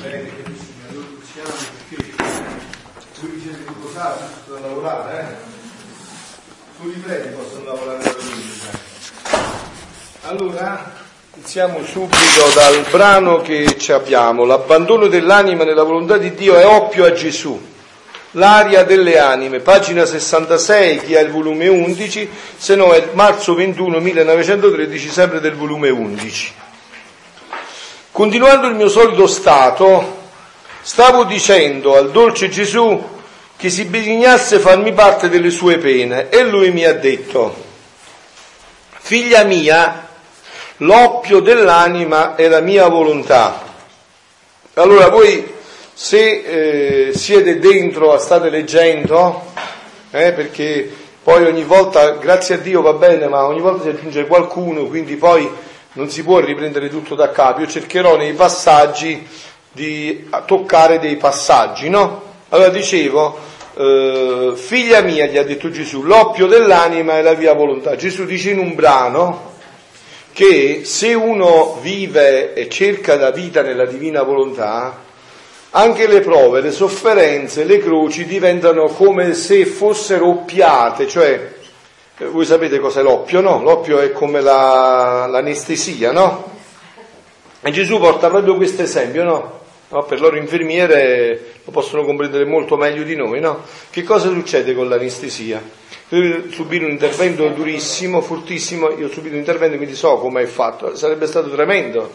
Bene, carissimi, allora iniziamo perché voi vi siete riposati da lavorare, eh? Solo i preti possono lavorare la domenica. Allora, iniziamo subito dal brano che ci abbiamo. L'abbandono dell'anima nella volontà di Dio è oppio a Gesù. L'aria delle anime, pagina 66, chi ha il volume 11, se no è marzo 21 1913, sempre del volume 11. Continuando il mio solito stato, stavo dicendo al dolce Gesù che si bisignasse farmi parte delle sue pene e lui mi ha detto, figlia mia, l'oppio dell'anima è la mia volontà. Allora voi se eh, siete dentro, state leggendo, eh, perché poi ogni volta, grazie a Dio va bene, ma ogni volta si aggiunge qualcuno, quindi poi non si può riprendere tutto da capo. Io cercherò nei passaggi di toccare dei passaggi, no? Allora dicevo, eh, figlia mia, gli ha detto Gesù, l'oppio dell'anima è la mia volontà. Gesù dice in un brano che se uno vive e cerca la vita nella divina volontà, anche le prove, le sofferenze, le croci diventano come se fossero oppiate, cioè voi sapete cos'è l'oppio, no? L'oppio è come la, l'anestesia, no? E Gesù porta proprio questo esempio, no? no? Per loro infermiere lo possono comprendere molto meglio di noi, no? Che cosa succede con l'anestesia? Devi subire un intervento durissimo, fortissimo, io ho subito un intervento quindi so come è fatto, sarebbe stato tremendo,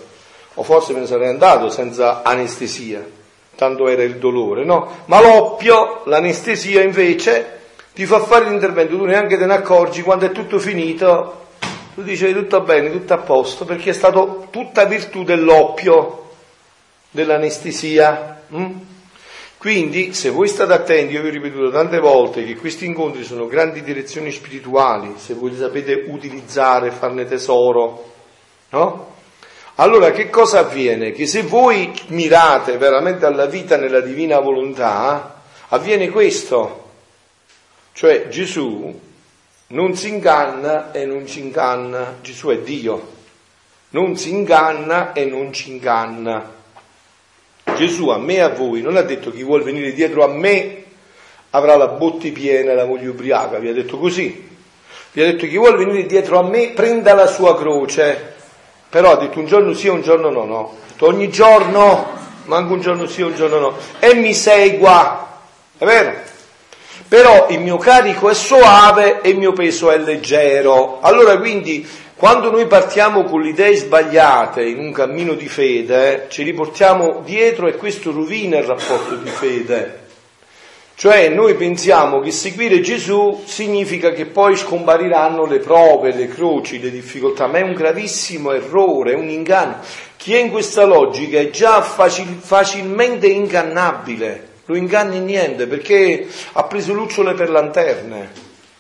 o forse me ne sarei andato senza anestesia tanto era il dolore, no? Ma l'oppio, l'anestesia invece, ti fa fare l'intervento, tu neanche te ne accorgi, quando è tutto finito, tu dici tutto bene, tutto a posto, perché è stato tutta virtù dell'oppio, dell'anestesia. Hm? Quindi, se voi state attenti, io vi ho ripetuto tante volte che questi incontri sono grandi direzioni spirituali, se voi li sapete utilizzare, farne tesoro, no? Allora che cosa avviene? Che se voi mirate veramente alla vita nella divina volontà, avviene questo. Cioè Gesù non si inganna e non ci inganna, Gesù è Dio, non si inganna e non ci inganna. Gesù a me e a voi non ha detto chi vuole venire dietro a me avrà la botte piena e la moglie ubriaca, vi ha detto così. Vi ha detto chi vuole venire dietro a me prenda la sua croce però ha detto un giorno sì e un giorno no, no. Detto, ogni giorno, manco un giorno sì e un giorno no, e mi segua, è vero? Però il mio carico è soave e il mio peso è leggero. Allora quindi quando noi partiamo con le idee sbagliate in un cammino di fede, ci riportiamo dietro e questo rovina il rapporto di fede. Cioè noi pensiamo che seguire Gesù significa che poi scompariranno le prove, le croci, le difficoltà, ma è un gravissimo errore, è un inganno. Chi è in questa logica è già facil, facilmente ingannabile, lo inganni niente perché ha preso lucciole per lanterne.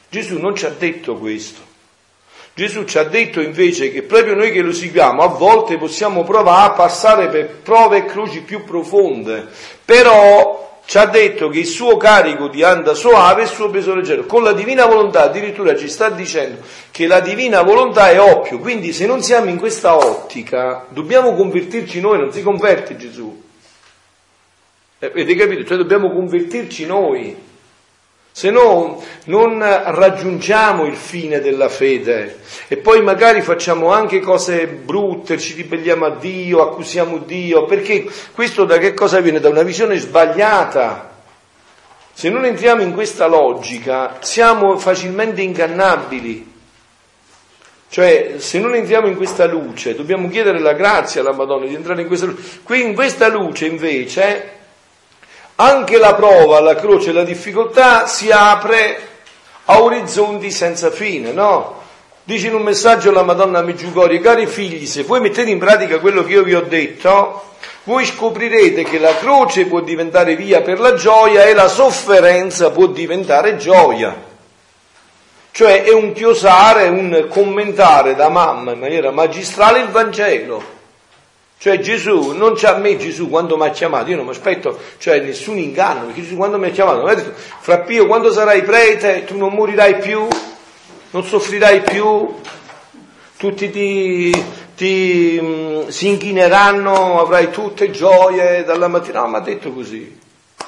Gesù non ci ha detto questo. Gesù ci ha detto invece che proprio noi che lo seguiamo a volte possiamo provare a passare per prove e croci più profonde, però ci ha detto che il suo carico di anda soave e il suo peso leggero. Con la divina volontà addirittura ci sta dicendo che la divina volontà è oppio, quindi se non siamo in questa ottica dobbiamo convertirci noi, non si converte Gesù. Eh, avete capito? Cioè dobbiamo convertirci noi se no non raggiungiamo il fine della fede e poi magari facciamo anche cose brutte, ci ribelliamo a Dio, accusiamo Dio, perché questo da che cosa viene? Da una visione sbagliata. Se non entriamo in questa logica siamo facilmente ingannabili. Cioè, se non entriamo in questa luce, dobbiamo chiedere la grazia alla Madonna di entrare in questa luce. Qui in questa luce invece anche la prova, la croce la difficoltà si apre a orizzonti senza fine, no? Dice in un messaggio la Madonna Meggiugorie, cari figli, se voi mettete in pratica quello che io vi ho detto, voi scoprirete che la croce può diventare via per la gioia e la sofferenza può diventare gioia. Cioè è un chiosare, un commentare da mamma in maniera magistrale il Vangelo. Cioè Gesù, non c'è a me Gesù quando mi ha chiamato, io non mi aspetto, cioè nessun inganno, perché Gesù quando mi ha chiamato mi ha detto, Frappio, quando sarai prete tu non morirai più, non soffrirai più, tutti ti, ti, mh, mm, si inchineranno, avrai tutte gioie dalla mattina. No, ma ha detto così.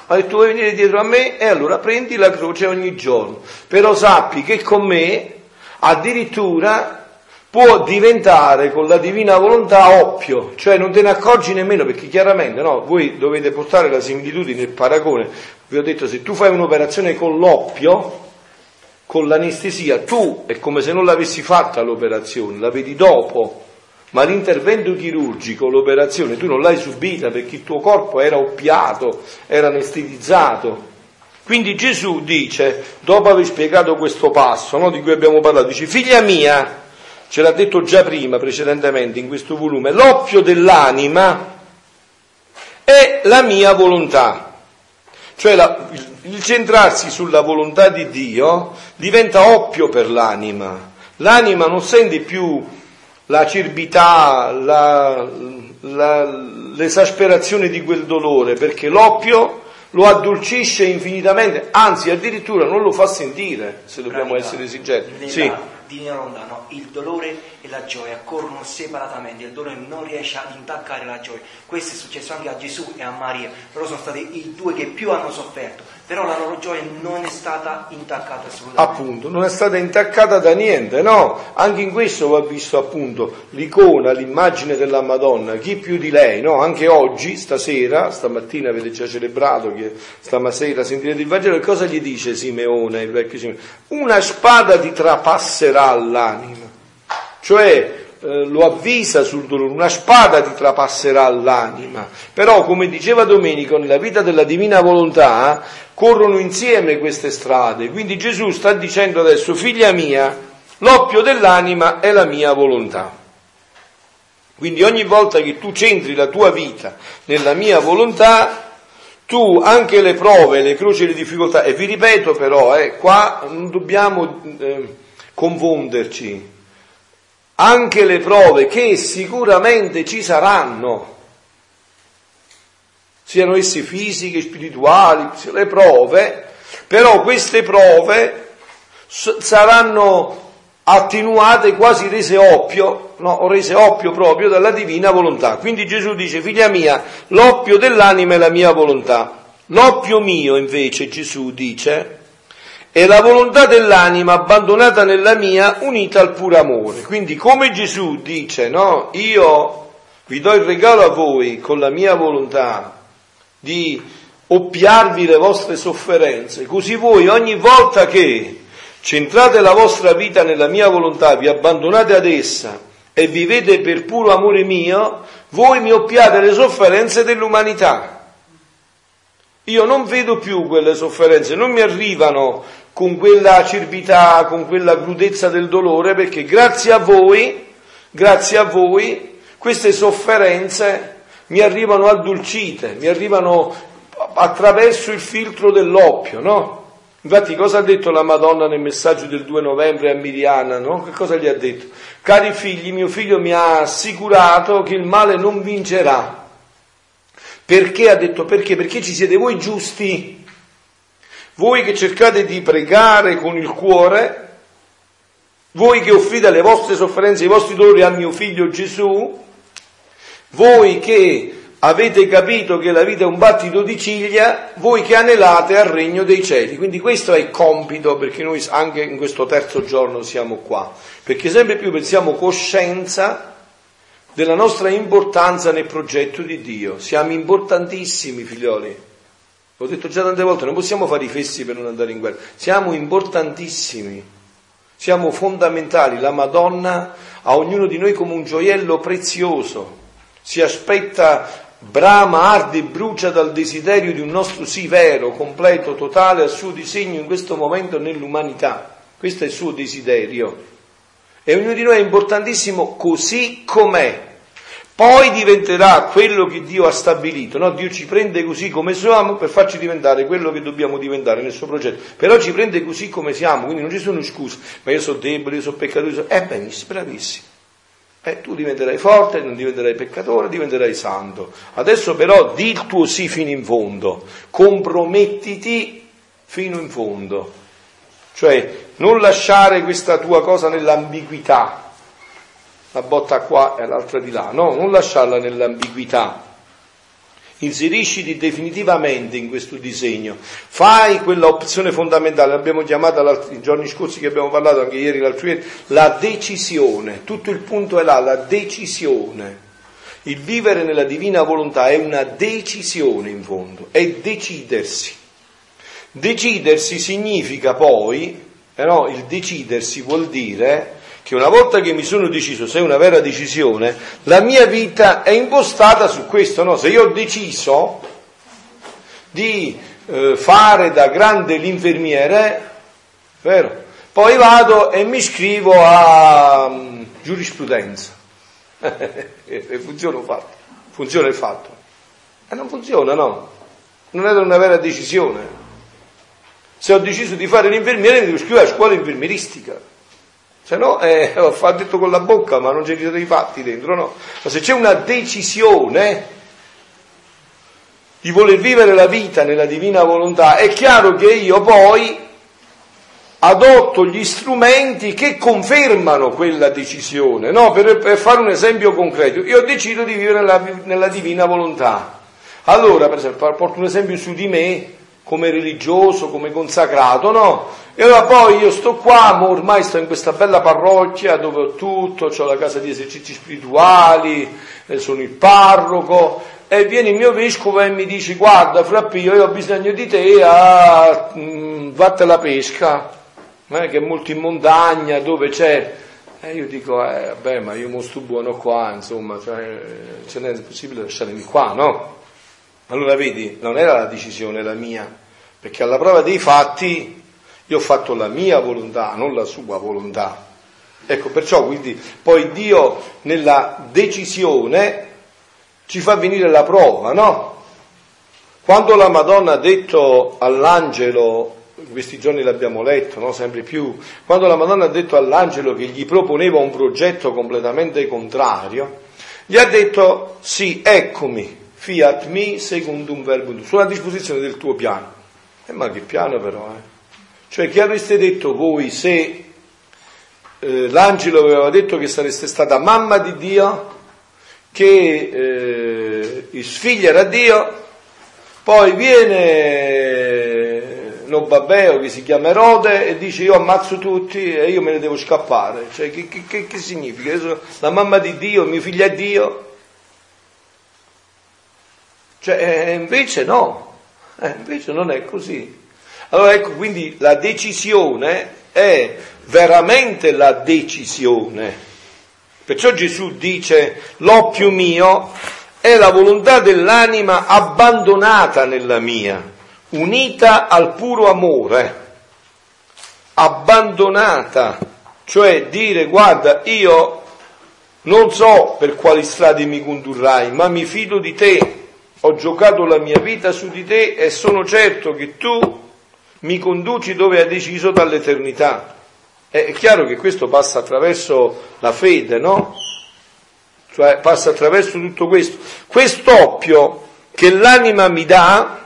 Ha detto vuoi venire dietro a me e allora prendi la croce ogni giorno. Però sappi che con me addirittura può diventare con la divina volontà oppio, cioè non te ne accorgi nemmeno perché chiaramente no, voi dovete portare la similitudine, il paragone. Vi ho detto se tu fai un'operazione con l'oppio, con l'anestesia, tu è come se non l'avessi fatta l'operazione, la vedi dopo, ma l'intervento chirurgico, l'operazione, tu non l'hai subita perché il tuo corpo era oppiato, era anestetizzato. Quindi Gesù dice, dopo aver spiegato questo passo no, di cui abbiamo parlato, dice, figlia mia, ce l'ha detto già prima, precedentemente, in questo volume, l'oppio dell'anima è la mia volontà. Cioè la, il, il centrarsi sulla volontà di Dio diventa oppio per l'anima. L'anima non sente più la acerbità, la, la, l'esasperazione di quel dolore, perché l'oppio lo addolcisce infinitamente, anzi addirittura non lo fa sentire, se dobbiamo Pratica, essere esigenti. Sì divina lontano, il dolore e la gioia corrono separatamente, il dolore non riesce ad intaccare la gioia. Questo è successo anche a Gesù e a Maria, loro sono stati i due che più hanno sofferto, però la loro gioia non è stata intaccata assolutamente. Appunto, non è stata intaccata da niente, no? Anche in questo va visto appunto l'icona, l'immagine della Madonna, chi più di lei, no? Anche oggi, stasera, stamattina avete già celebrato, che stamattina sentirete il Vangelo, cosa gli dice Simeone, il vecchio Simeone? Una spada ti trapasserà l'anima, cioè eh, lo avvisa sul dolore, una spada ti trapasserà l'anima. Però, come diceva Domenico, nella vita della divina volontà corrono insieme queste strade. Quindi Gesù sta dicendo adesso, figlia mia, l'oppio dell'anima è la mia volontà. Quindi ogni volta che tu centri la tua vita nella mia volontà, tu anche le prove, le croci e le difficoltà, e vi ripeto però, eh, qua non dobbiamo eh, confonderci, anche le prove che sicuramente ci saranno, siano esse fisiche, spirituali, le prove, però queste prove saranno attenuate, quasi rese oppio, no, rese oppio proprio dalla divina volontà. Quindi Gesù dice, figlia mia, l'oppio dell'anima è la mia volontà. L'oppio mio, invece, Gesù dice, è la volontà dell'anima abbandonata nella mia, unita al puro amore. Quindi come Gesù dice, no, io vi do il regalo a voi con la mia volontà di oppiarvi le vostre sofferenze, così voi ogni volta che centrate la vostra vita nella mia volontà, vi abbandonate ad essa e vivete per puro amore mio, voi mi oppiate le sofferenze dell'umanità. Io non vedo più quelle sofferenze, non mi arrivano con quella acerbità, con quella crudezza del dolore, perché grazie a voi, grazie a voi, queste sofferenze mi arrivano addolcite, mi arrivano attraverso il filtro dell'oppio, no? Infatti cosa ha detto la Madonna nel messaggio del 2 novembre a Miriana, no? Che cosa gli ha detto? Cari figli, mio figlio mi ha assicurato che il male non vincerà. Perché ha detto perché? Perché ci siete voi giusti, voi che cercate di pregare con il cuore, voi che offrite le vostre sofferenze, i vostri dolori al mio figlio Gesù, voi che avete capito che la vita è un battito di ciglia, voi che anelate al regno dei cieli. Quindi questo è il compito perché noi anche in questo terzo giorno siamo qua, perché sempre più pensiamo coscienza della nostra importanza nel progetto di Dio. Siamo importantissimi, figlioli. L'ho detto già tante volte, non possiamo fare i fessi per non andare in guerra. Siamo importantissimi, siamo fondamentali. La Madonna a ognuno di noi come un gioiello prezioso. Si aspetta, brama, arde e brucia dal desiderio di un nostro sì vero, completo, totale, al suo disegno in questo momento nell'umanità. Questo è il suo desiderio. E ognuno di noi è importantissimo così com'è. Poi diventerà quello che Dio ha stabilito, no? Dio ci prende così come siamo per farci diventare quello che dobbiamo diventare nel suo progetto, però ci prende così come siamo, quindi non ci sono scuse, ma io sono debole, io sono peccatore, sono... eh benissimo, bravissimo. Eh, tu diventerai forte, non diventerai peccatore, diventerai santo. Adesso però di il tuo sì fino in fondo, compromettiti fino in fondo. Cioè non lasciare questa tua cosa nell'ambiguità, la botta qua e l'altra di là, no, non lasciarla nell'ambiguità. Inserisciti definitivamente in questo disegno, fai quella opzione fondamentale, l'abbiamo chiamata i giorni scorsi che abbiamo parlato, anche ieri, l'altro ieri, la decisione, tutto il punto è là, la decisione. Il vivere nella divina volontà è una decisione in fondo, è decidersi. Decidersi significa poi, eh no, il decidersi vuol dire che una volta che mi sono deciso, se è una vera decisione, la mia vita è impostata su questo, no? Se io ho deciso di eh, fare da grande l'infermiere, vero? Poi vado e mi iscrivo a um, giurisprudenza. funziona il fatto. Funziona il fatto. E non funziona, no? Non è una vera decisione. Se ho deciso di fare l'infermiere mi devo iscrivere a scuola infermieristica se no eh, fa detto con la bocca ma non c'è dei fatti dentro, no? Ma se c'è una decisione di voler vivere la vita nella divina volontà, è chiaro che io poi adotto gli strumenti che confermano quella decisione, no? Per, per fare un esempio concreto, io decido di vivere nella, nella divina volontà. Allora, per esempio, porto un esempio su di me, come religioso, come consacrato, no? E allora poi io sto qua, ormai sto in questa bella parrocchia dove ho tutto, ho la casa di esercizi spirituali, eh, sono il parroco, e viene il mio vescovo e mi dice guarda Frappio io ho bisogno di te a mh, vatte la pesca, eh, che è molto in montagna, dove c'è... E io dico, eh, vabbè, ma io mostro buono qua, insomma, cioè, ce n'è possibile lasciarmi qua, no? Allora vedi, non era la decisione la mia, perché alla prova dei fatti io ho fatto la mia volontà, non la sua volontà. Ecco, perciò quindi poi Dio nella decisione ci fa venire la prova, no? Quando la Madonna ha detto all'angelo, in questi giorni l'abbiamo letto, no? sempre più, quando la Madonna ha detto all'angelo che gli proponeva un progetto completamente contrario, gli ha detto sì, eccomi, fiat mi secundum verbum, sono a disposizione del tuo piano. Eh, ma che piano però, eh? Cioè che avreste detto voi se eh, l'angelo aveva detto che sareste stata mamma di Dio, che eh, il figlio era Dio, poi viene Nobabbeo che si chiama Erode e dice io ammazzo tutti e io me ne devo scappare. Cioè che, che, che significa? La mamma di Dio, mio figlio è Dio, cioè, eh, invece no, eh, invece non è così. Allora ecco, quindi la decisione è veramente la decisione. Perciò Gesù dice, l'oppio mio è la volontà dell'anima abbandonata nella mia, unita al puro amore, abbandonata, cioè dire guarda io non so per quali strade mi condurrai, ma mi fido di te, ho giocato la mia vita su di te e sono certo che tu mi conduci dove hai deciso dall'eternità. È chiaro che questo passa attraverso la fede, no? Cioè passa attraverso tutto questo. Quest'oppio che l'anima mi dà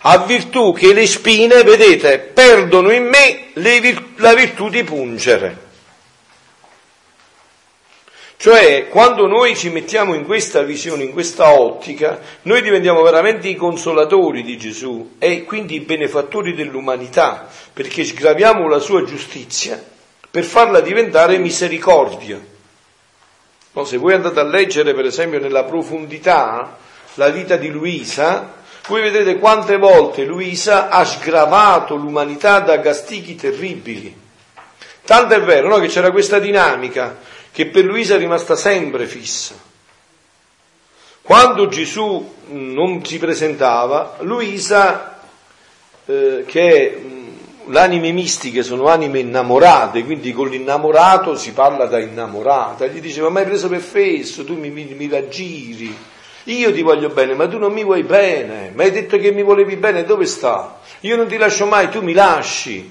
ha virtù che le spine, vedete, perdono in me vir- la virtù di pungere. Cioè, quando noi ci mettiamo in questa visione, in questa ottica, noi diventiamo veramente i consolatori di Gesù e quindi i benefattori dell'umanità, perché sgraviamo la sua giustizia per farla diventare misericordia. No, se voi andate a leggere, per esempio, nella profondità la vita di Luisa, voi vedrete quante volte Luisa ha sgravato l'umanità da castighi terribili. Tanto è vero no, che c'era questa dinamica che per Luisa è rimasta sempre fissa. Quando Gesù non si presentava, Luisa, eh, che mh, le anime mistiche sono anime innamorate, quindi con l'innamorato si parla da innamorata, gli diceva ma hai preso per fesso, tu mi, mi, mi raggiri, io ti voglio bene, ma tu non mi vuoi bene, mi hai detto che mi volevi bene, dove sta? Io non ti lascio mai, tu mi lasci,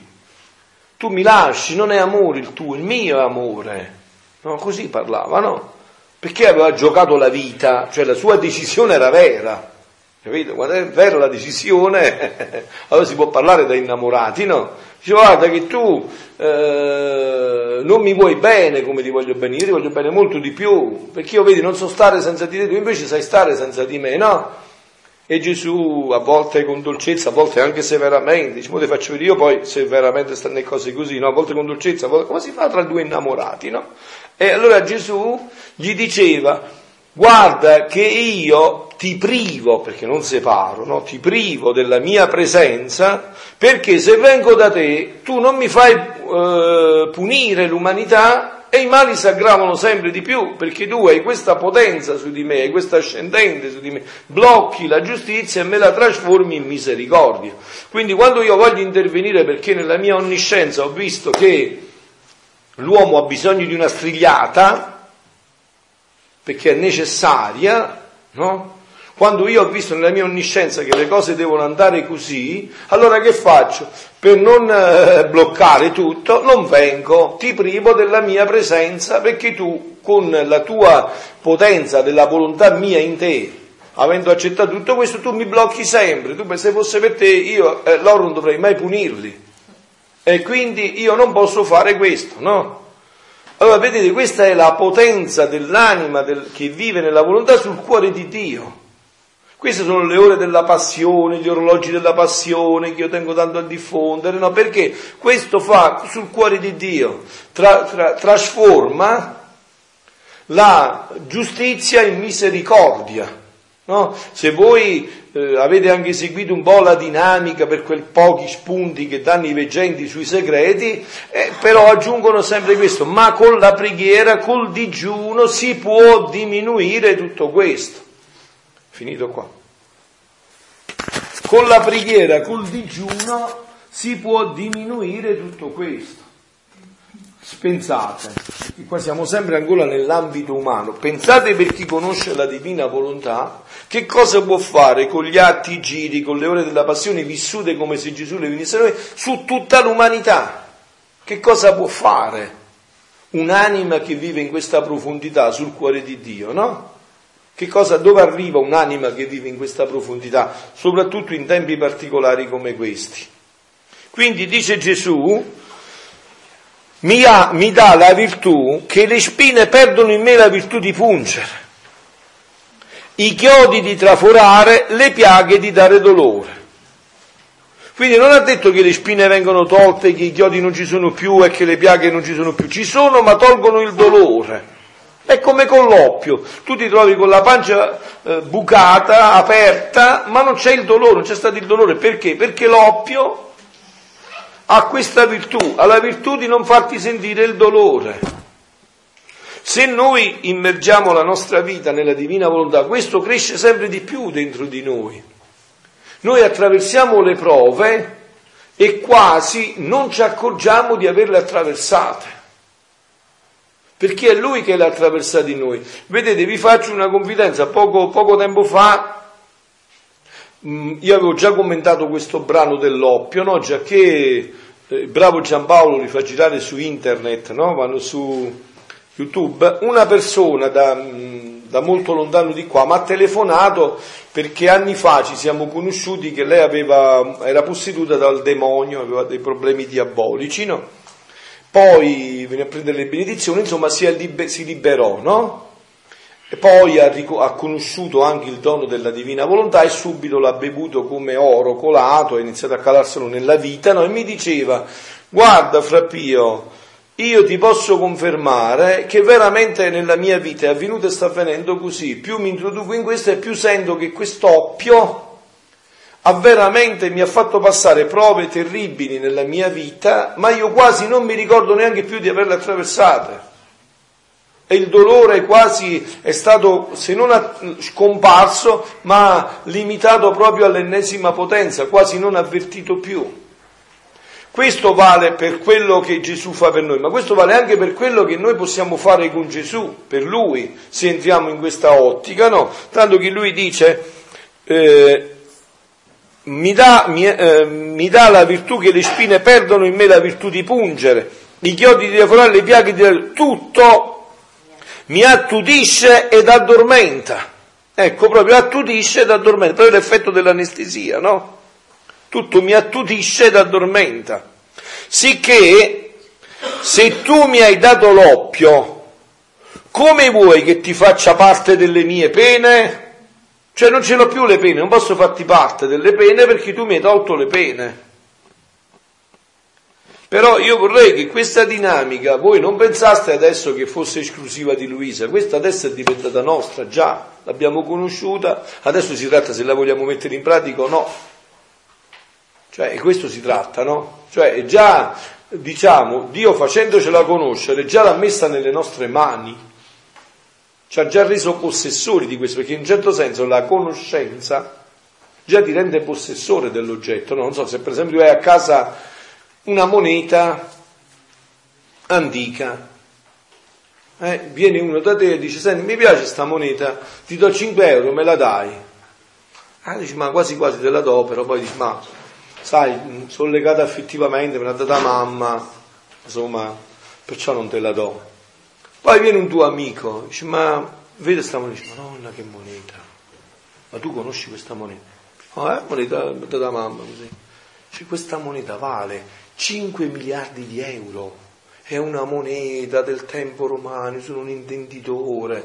tu mi lasci, non è amore il tuo, il mio è amore. No, così parlava, no? Perché aveva giocato la vita, cioè la sua decisione era vera. Capito? Quando è vera la decisione, allora si può parlare da innamorati, no? Dice guarda che tu eh, non mi vuoi bene come ti voglio bene, io ti voglio bene molto di più, perché io vedi non so stare senza di te, tu invece sai stare senza di me, no? E Gesù a volte con dolcezza, a volte anche severamente, dice, mo ti faccio vedere io poi se veramente stanno le cose così, no? A volte con dolcezza, a volte come si fa tra due innamorati, no? E allora Gesù gli diceva, guarda che io ti privo, perché non separo, no? Ti privo della mia presenza, perché se vengo da te tu non mi fai eh, punire l'umanità e i mali si aggravano sempre di più perché tu hai questa potenza su di me, hai questa ascendente su di me, blocchi la giustizia e me la trasformi in misericordia. Quindi quando io voglio intervenire perché nella mia onniscienza ho visto che l'uomo ha bisogno di una strigliata, perché è necessaria, no? Quando io ho visto nella mia onniscienza che le cose devono andare così, allora che faccio? Per non eh, bloccare tutto, non vengo, ti privo della mia presenza perché tu con la tua potenza della volontà mia in te, avendo accettato tutto questo, tu mi blocchi sempre. Tu se fosse per te, io eh, loro non dovrei mai punirli. E quindi io non posso fare questo, no? Allora vedete, questa è la potenza dell'anima del, che vive nella volontà sul cuore di Dio. Queste sono le ore della passione, gli orologi della passione che io tengo tanto a diffondere, no? Perché questo fa sul cuore di Dio, tra, tra, trasforma la giustizia in misericordia. No? Se voi eh, avete anche seguito un po' la dinamica per quei pochi spunti che danno i veggenti sui segreti, eh, però aggiungono sempre questo, ma con la preghiera, col digiuno si può diminuire tutto questo. Finito qua. Con la preghiera, col digiuno si può diminuire tutto questo. Pensate, qua siamo sempre ancora nell'ambito umano, pensate per chi conosce la divina volontà, che cosa può fare con gli atti, i giri, con le ore della passione vissute come se Gesù le venisse a noi, su tutta l'umanità. Che cosa può fare un'anima che vive in questa profondità sul cuore di Dio, no? Che cosa, dove arriva un'anima che vive in questa profondità, soprattutto in tempi particolari come questi? Quindi dice Gesù, mi, ha, mi dà la virtù che le spine perdono in me la virtù di pungere, i chiodi di traforare, le piaghe di dare dolore. Quindi non ha detto che le spine vengono tolte, che i chiodi non ci sono più e che le piaghe non ci sono più, ci sono ma tolgono il dolore. È come con l'oppio, tu ti trovi con la pancia eh, bucata, aperta, ma non c'è il dolore, non c'è stato il dolore. Perché? Perché l'oppio ha questa virtù, ha la virtù di non farti sentire il dolore. Se noi immergiamo la nostra vita nella divina volontà, questo cresce sempre di più dentro di noi. Noi attraversiamo le prove e quasi non ci accorgiamo di averle attraversate perché è lui che l'ha attraversata in noi. Vedete, vi faccio una confidenza, poco, poco tempo fa io avevo già commentato questo brano dell'oppio, no? già che eh, bravo Giampaolo li fa girare su internet, no? vanno su YouTube, una persona da, mm, da molto lontano di qua mi ha telefonato perché anni fa ci siamo conosciuti che lei aveva, era posseduta dal demonio, aveva dei problemi diabolici, no? poi venne a prendere le benedizioni, insomma si, liber- si liberò, no? E poi ha, ric- ha, conosciuto anche il dono della divina volontà e subito l'ha bevuto come oro colato, ha iniziato a calarselo nella vita, no? E mi diceva, guarda Frappio, io ti posso confermare che veramente nella mia vita è avvenuto e sta avvenendo così, più mi introduco in questo e più sento che quest'oppio ha veramente mi ha fatto passare prove terribili nella mia vita, ma io quasi non mi ricordo neanche più di averle attraversate. E il dolore quasi è stato, se non scomparso, ma limitato proprio all'ennesima potenza, quasi non avvertito più. Questo vale per quello che Gesù fa per noi, ma questo vale anche per quello che noi possiamo fare con Gesù, per Lui, se entriamo in questa ottica, no? Tanto che Lui dice, eh, mi dà, mi, eh, mi dà, la virtù che le spine perdono in me la virtù di pungere, i chiodi di lavorare, le piaghe di tutto mi attudisce ed addormenta. Ecco, proprio attutisce ed addormenta, proprio l'effetto dell'anestesia, no? Tutto mi attutisce ed addormenta. Sicché, se tu mi hai dato l'oppio, come vuoi che ti faccia parte delle mie pene? Cioè non ce l'ho più le pene, non posso farti parte delle pene perché tu mi hai tolto le pene. Però io vorrei che questa dinamica voi non pensaste adesso che fosse esclusiva di Luisa, questa adesso è diventata nostra, già l'abbiamo conosciuta, adesso si tratta se la vogliamo mettere in pratica o no. Cioè, e questo si tratta, no? Cioè, già, diciamo, Dio facendocela conoscere, già l'ha messa nelle nostre mani, ci ha già reso possessori di questo, perché in un certo senso la conoscenza già ti rende possessore dell'oggetto, no? Non so, se per esempio hai a casa una moneta antica. Eh, viene uno da te e dice, senti, mi piace questa moneta, ti do 5 euro, me la dai. Ah, dici, ma quasi quasi te la do, però poi dici, ma sai, sono legata affettivamente, me l'ha data mamma, insomma, perciò non te la do. Poi viene un tuo amico, dice, ma vede questa moneta, dice, madonna che moneta, ma tu conosci questa moneta? Oh, eh, moneta da mamma, così. Dice, questa moneta vale 5 miliardi di euro. È una moneta del tempo romano, sono un intenditore.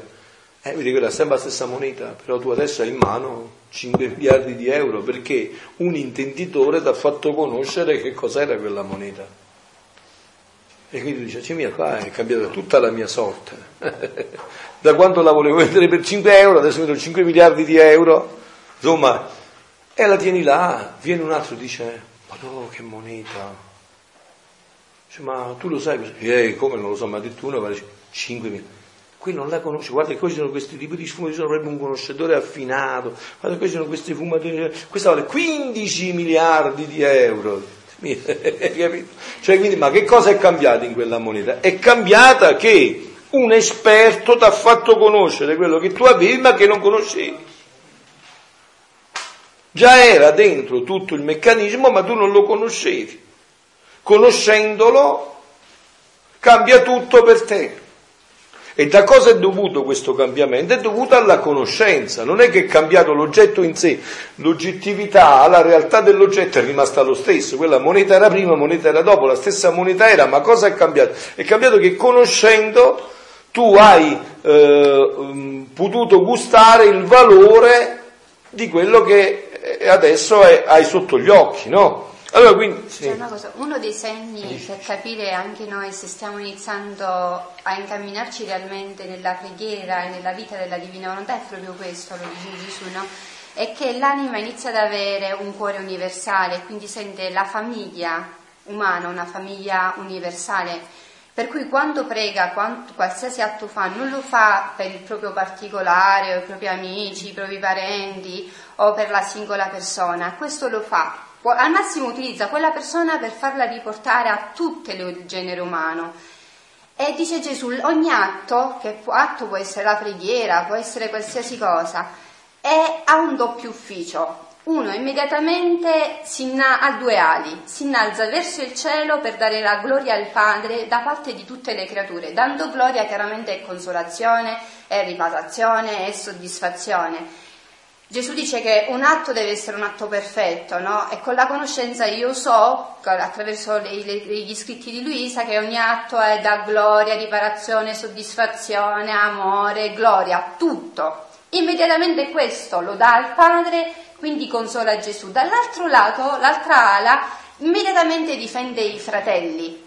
Eh, vedi, quella è sempre la stessa moneta, però tu adesso hai in mano 5 miliardi di euro perché un intenditore ti ha fatto conoscere che cos'era quella moneta. E quindi tu dici, mia, qua è cambiata tutta la mia sorte. da quando la volevo vendere per 5 euro, adesso vedo 5 miliardi di euro. Insomma, e la tieni là, viene un altro e dice, ma no, che moneta, Dice, ma tu lo sai? Eh, come non lo so, ma ha detto uno vale 5 mila. Qui non la conosce, guarda che questi sono questi tipi di sono proprio un conoscitore affinato, guarda questi sono questi fumatori, questa vale 15 miliardi di euro. cioè, quindi, ma che cosa è cambiato in quella moneta? È cambiata che un esperto ti ha fatto conoscere quello che tu avevi ma che non conoscevi. Già era dentro tutto il meccanismo ma tu non lo conoscevi conoscendolo cambia tutto per te. E da cosa è dovuto questo cambiamento? È dovuto alla conoscenza, non è che è cambiato l'oggetto in sé, l'oggettività, la realtà dell'oggetto è rimasta lo stesso, quella moneta era prima, moneta era dopo, la stessa moneta era, ma cosa è cambiato? È cambiato che conoscendo tu hai eh, mm, potuto gustare il valore di quello che adesso è, hai sotto gli occhi, no? Allora, quindi, sì. C'è una cosa, uno dei segni per capire anche noi se stiamo iniziando a incamminarci realmente nella preghiera e nella vita della divina volontà è proprio questo, lo dice Gesù, no? È che l'anima inizia ad avere un cuore universale, quindi sente la famiglia umana, una famiglia universale. Per cui quando prega, quando, qualsiasi atto fa, non lo fa per il proprio particolare o i propri amici, i propri parenti o per la singola persona, questo lo fa al massimo utilizza quella persona per farla riportare a tutto il genere umano. E dice Gesù, ogni atto, che atto può essere la preghiera, può essere qualsiasi cosa, è, ha un doppio ufficio. Uno immediatamente inna- ha due ali, si innalza verso il cielo per dare la gloria al Padre da parte di tutte le creature. Dando gloria chiaramente è consolazione, è riparazione, è soddisfazione. Gesù dice che un atto deve essere un atto perfetto, no? E con la conoscenza io so, attraverso gli scritti di Luisa, che ogni atto è da gloria, riparazione, soddisfazione, amore, gloria, tutto. Immediatamente questo lo dà al Padre, quindi consola Gesù. Dall'altro lato, l'altra ala, immediatamente difende i fratelli,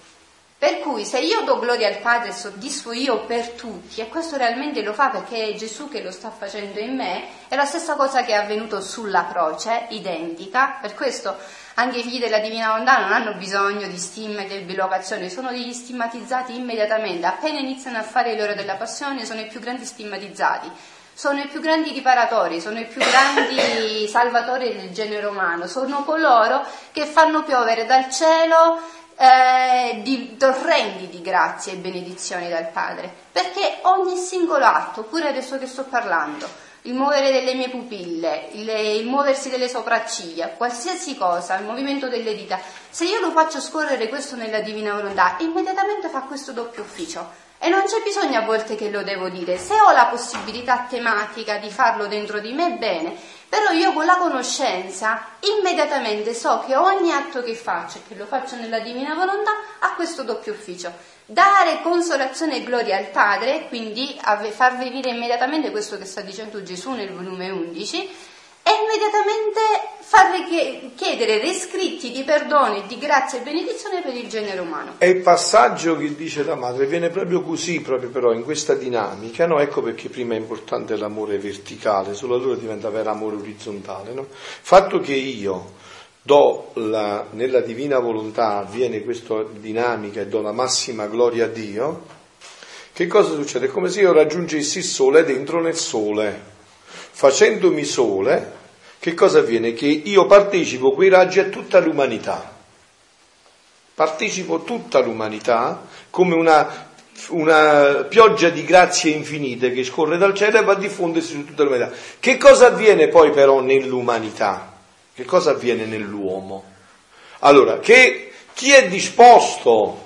per cui se io do gloria al Padre e soddisfo io per tutti, e questo realmente lo fa perché è Gesù che lo sta facendo in me, è la stessa cosa che è avvenuto sulla croce, identica, per questo anche i figli della Divina Volontà non hanno bisogno di stima e di bilocazione, sono degli stigmatizzati immediatamente, appena iniziano a fare l'ora della passione sono i più grandi stigmatizzati, sono i più grandi riparatori, sono i più grandi salvatori del genere umano, sono coloro che fanno piovere dal cielo eh, di torrenti di grazie e benedizioni dal Padre, perché ogni singolo atto, pure adesso che sto parlando, il muovere delle mie pupille, il, il, muoversi delle sopracciglia, qualsiasi cosa, il movimento delle dita, se io lo faccio scorrere questo nella divina volontà, immediatamente fa questo doppio ufficio. E non c'è bisogno a volte che lo devo dire. Se ho la possibilità tematica di farlo dentro di me, bene. Però io con la conoscenza immediatamente so che ogni atto che faccio, e che lo faccio nella divina volontà, ha questo doppio ufficio. Dare consolazione e gloria al Padre, quindi far vivere immediatamente questo che sta dicendo Gesù nel volume 11, e immediatamente farle chiedere rescritti di perdono e di grazia e benedizione per il genere umano. E il passaggio che dice la madre viene proprio così, proprio però in questa dinamica, no? Ecco perché prima è importante l'amore verticale, solo allora diventa vero amore orizzontale, no? Fatto che io do la, nella divina volontà avviene questa dinamica e do la massima gloria a Dio, che cosa succede? È come se io raggiungessi il sole dentro nel sole facendomi sole, che cosa avviene? Che io partecipo quei raggi a tutta l'umanità. Partecipo tutta l'umanità come una, una pioggia di grazie infinite che scorre dal cielo e va a diffondersi su tutta l'umanità. Che cosa avviene poi però nell'umanità? Che cosa avviene nell'uomo? Allora, che chi è disposto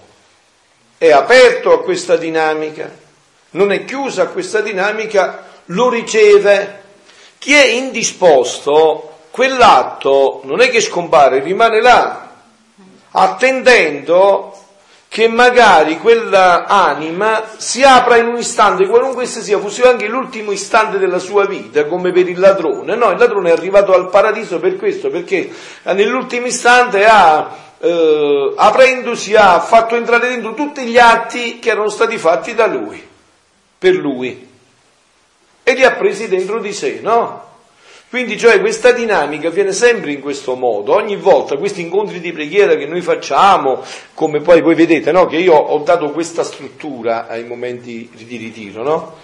è aperto a questa dinamica, non è chiuso a questa dinamica, lo riceve chi è indisposto, quell'atto non è che scompare, rimane là, attendendo che magari quella anima si apra in un istante, qualunque essa sia, fosse anche l'ultimo istante della sua vita, come per il ladrone. No, il ladrone è arrivato al paradiso per questo, perché nell'ultimo istante ha, eh, aprendosi, ha fatto entrare dentro tutti gli atti che erano stati fatti da lui, per lui e li ha presi dentro di sé, no? Quindi cioè questa dinamica avviene sempre in questo modo, ogni volta questi incontri di preghiera che noi facciamo, come poi voi vedete, no? che io ho dato questa struttura ai momenti di ritiro, no?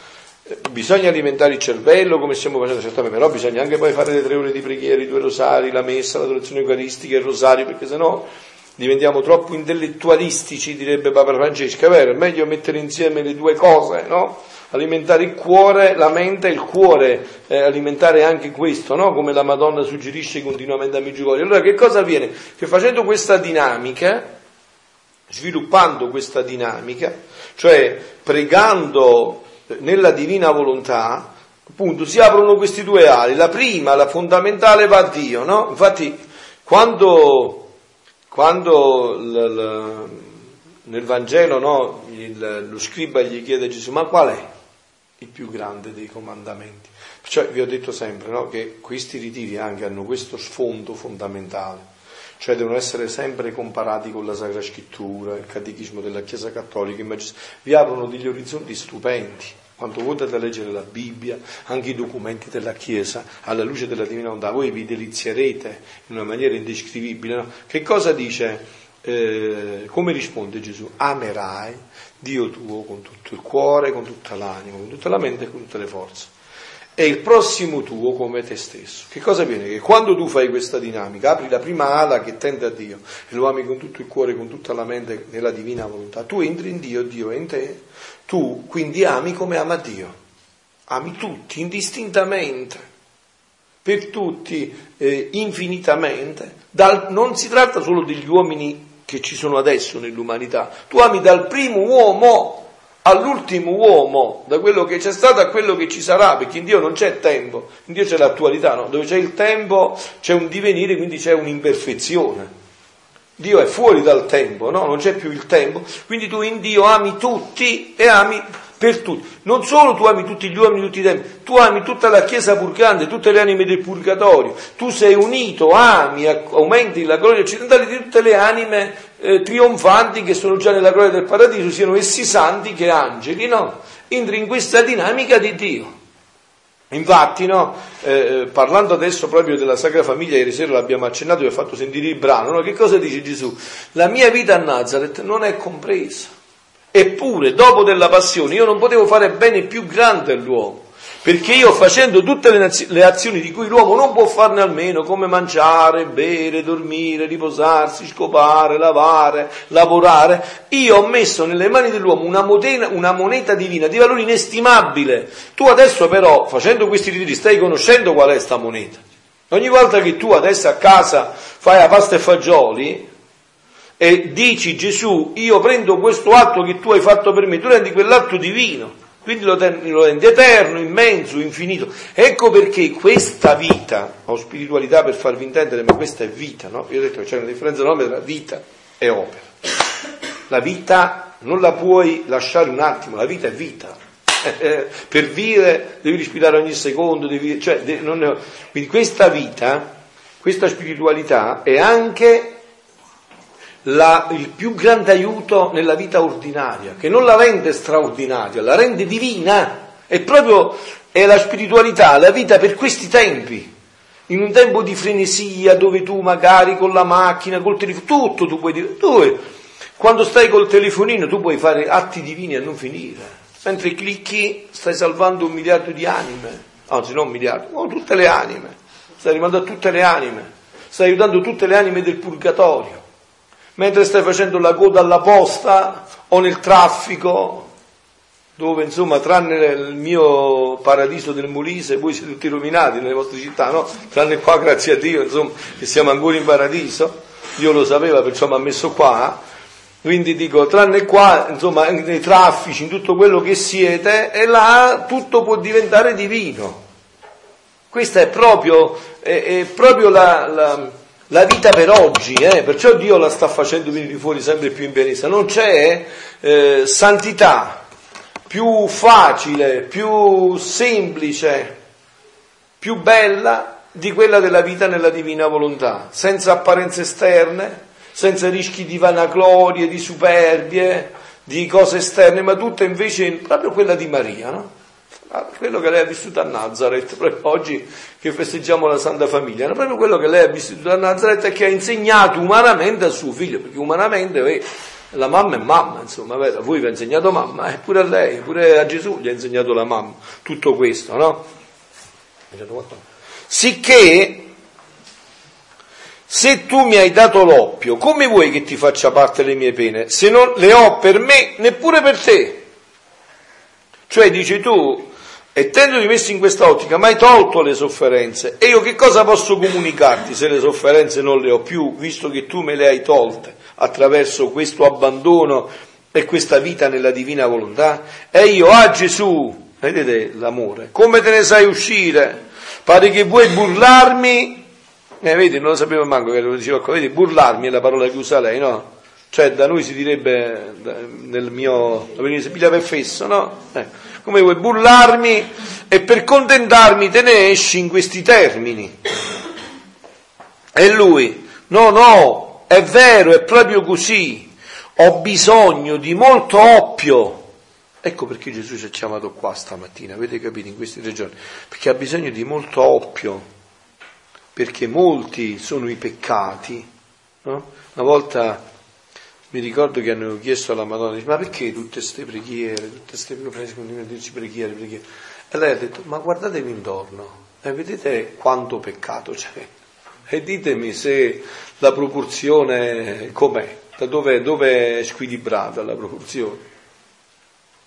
Eh, bisogna alimentare il cervello come stiamo facendo certamente, però bisogna anche poi fare le tre ore di preghiera, i due rosari, la messa, l'adorazione eucaristica, il rosario, perché sennò diventiamo troppo intellettualistici, direbbe Papa Francesco, è vero? È meglio mettere insieme le due cose, no? Alimentare il cuore, la mente e il cuore, eh, alimentare anche questo, no? come la Madonna suggerisce continuamente a Meggiugorio. Allora che cosa avviene? Che facendo questa dinamica, sviluppando questa dinamica, cioè pregando nella divina volontà, appunto si aprono questi due ali. La prima, la fondamentale, va a Dio, no? Infatti, quando, quando l, l, nel Vangelo no, il, lo scriba gli chiede a Gesù, ma qual è? Il più grande dei comandamenti. Perciò vi ho detto sempre no, che questi ritiri anche hanno questo sfondo fondamentale, cioè devono essere sempre comparati con la Sacra Scrittura, il Catechismo della Chiesa Cattolica, vi aprono degli orizzonti stupendi. Quando voi andate a leggere la Bibbia, anche i documenti della Chiesa, alla luce della Divina Volontà, voi vi delizierete in una maniera indescrivibile. No? Che cosa dice? Eh, come risponde Gesù? Amerai Dio tuo con tutto il cuore, con tutta l'anima, con tutta la mente e con tutte le forze. E il prossimo tuo come te stesso. Che cosa avviene? Che quando tu fai questa dinamica, apri la prima ala che tende a Dio e lo ami con tutto il cuore, con tutta la mente, nella divina volontà, tu entri in Dio, Dio è in te, tu quindi ami come ama Dio. Ami tutti, indistintamente, per tutti eh, infinitamente. Dal, non si tratta solo degli uomini che ci sono adesso nell'umanità. Tu ami dal primo uomo all'ultimo uomo, da quello che c'è stato a quello che ci sarà, perché in Dio non c'è tempo, in Dio c'è l'attualità, no? dove c'è il tempo c'è un divenire, quindi c'è un'imperfezione. Dio è fuori dal tempo, no? non c'è più il tempo, quindi tu in Dio ami tutti e ami per tutti. Non solo tu ami tutti gli uomini tutti i tempi, tu ami tutta la Chiesa purgante, tutte le anime del purgatorio, tu sei unito, ami, aumenti la gloria occidentale di tutte le anime eh, trionfanti che sono già nella gloria del paradiso, siano essi santi che angeli, no? Entri in questa dinamica di Dio. Infatti, no, eh, parlando adesso proprio della Sacra Famiglia, ieri sera l'abbiamo accennato e ho fatto sentire il brano, no? che cosa dice Gesù? La mia vita a Nazareth non è compresa Eppure, dopo della passione, io non potevo fare bene più grande all'uomo, perché io facendo tutte le, azioni di cui l'uomo non può farne almeno, come mangiare, bere, dormire, riposarsi, scopare, lavare, lavorare, io ho messo nelle mani dell'uomo una, motena, una moneta divina di valore inestimabile. Tu adesso però, facendo questi ritiri, stai conoscendo qual è sta moneta. Ogni volta che tu adesso a casa fai la pasta e fagioli, e dici Gesù, io prendo questo atto che tu hai fatto per me, tu rendi quell'atto divino, quindi lo, lo rendi eterno, immenso, infinito. Ecco perché questa vita, ho spiritualità per farvi intendere, ma questa è vita, no? Io ho detto che c'è una differenza enorme tra vita e opera. La vita non la puoi lasciare un attimo, la vita è vita. per vivere devi respirare ogni secondo, devi, cioè, non, quindi questa vita, questa spiritualità è anche la, il più grande aiuto nella vita ordinaria, che non la rende straordinaria, la rende divina. È proprio è la spiritualità, la vita per questi tempi. In un tempo di frenesia dove tu magari con la macchina, col telefono, tutto tu puoi dire, tu quando stai col telefonino tu puoi fare atti divini a non finire. Mentre clicchi stai salvando un miliardo di anime, anzi non un miliardo, ma tutte le anime. Stai rimandando tutte le anime, stai aiutando tutte le anime del purgatorio mentre stai facendo la coda alla posta o nel traffico, dove insomma tranne il mio paradiso del Molise voi siete tutti rovinati nelle vostre città, no? Tranne qua grazie a Dio insomma che siamo ancora in paradiso, Dio lo sapeva perciò mi ha messo qua, quindi dico tranne qua insomma nei traffici, in tutto quello che siete e là tutto può diventare divino. Questa è proprio, è, è proprio la, la la vita per oggi, eh? perciò Dio la sta facendo venire fuori sempre più in pienezza. Non c'è eh, santità più facile, più semplice, più bella di quella della vita nella divina volontà, senza apparenze esterne, senza rischi di vanaglorie, di superbie, di cose esterne, ma tutta invece proprio quella di Maria, no? Ah, quello che lei ha vissuto a Nazareth, proprio oggi che festeggiamo la Santa Famiglia, era proprio quello che lei ha vissuto a Nazareth e che ha insegnato umanamente a suo figlio, perché umanamente eh, la mamma è mamma, insomma, vero? voi vi ha insegnato mamma, e pure a lei, pure a Gesù gli ha insegnato la mamma, tutto questo, no? Sicché, se tu mi hai dato l'oppio, come vuoi che ti faccia parte le mie pene? Se non le ho per me, neppure per te. Cioè dici tu, e tendoti messi in questa ottica, mai tolto le sofferenze. E io che cosa posso comunicarti se le sofferenze non le ho più, visto che tu me le hai tolte attraverso questo abbandono e questa vita nella divina volontà? E io, ah Gesù, vedete l'amore, come te ne sai uscire? Pare che vuoi burlarmi? Eh, vedi, non lo sapevo manco che lo diceva qua, vedi, burlarmi è la parola che usa lei, no? Cioè, da noi si direbbe, nel mio, piglia per fesso, no? Eh come vuoi burlarmi e per contentarmi te ne esci in questi termini. E lui, no, no, è vero, è proprio così, ho bisogno di molto oppio. Ecco perché Gesù ci ha chiamato qua stamattina, avete capito, in questi tre giorni, perché ha bisogno di molto oppio, perché molti sono i peccati. No? Una volta mi ricordo che hanno chiesto alla Madonna, ma perché tutte queste preghiere, tutte queste continuano preghiere, preghiere? E lei ha detto, ma guardatevi intorno e vedete quanto peccato c'è. E ditemi se la proporzione com'è, da dove è squilibrata la proporzione.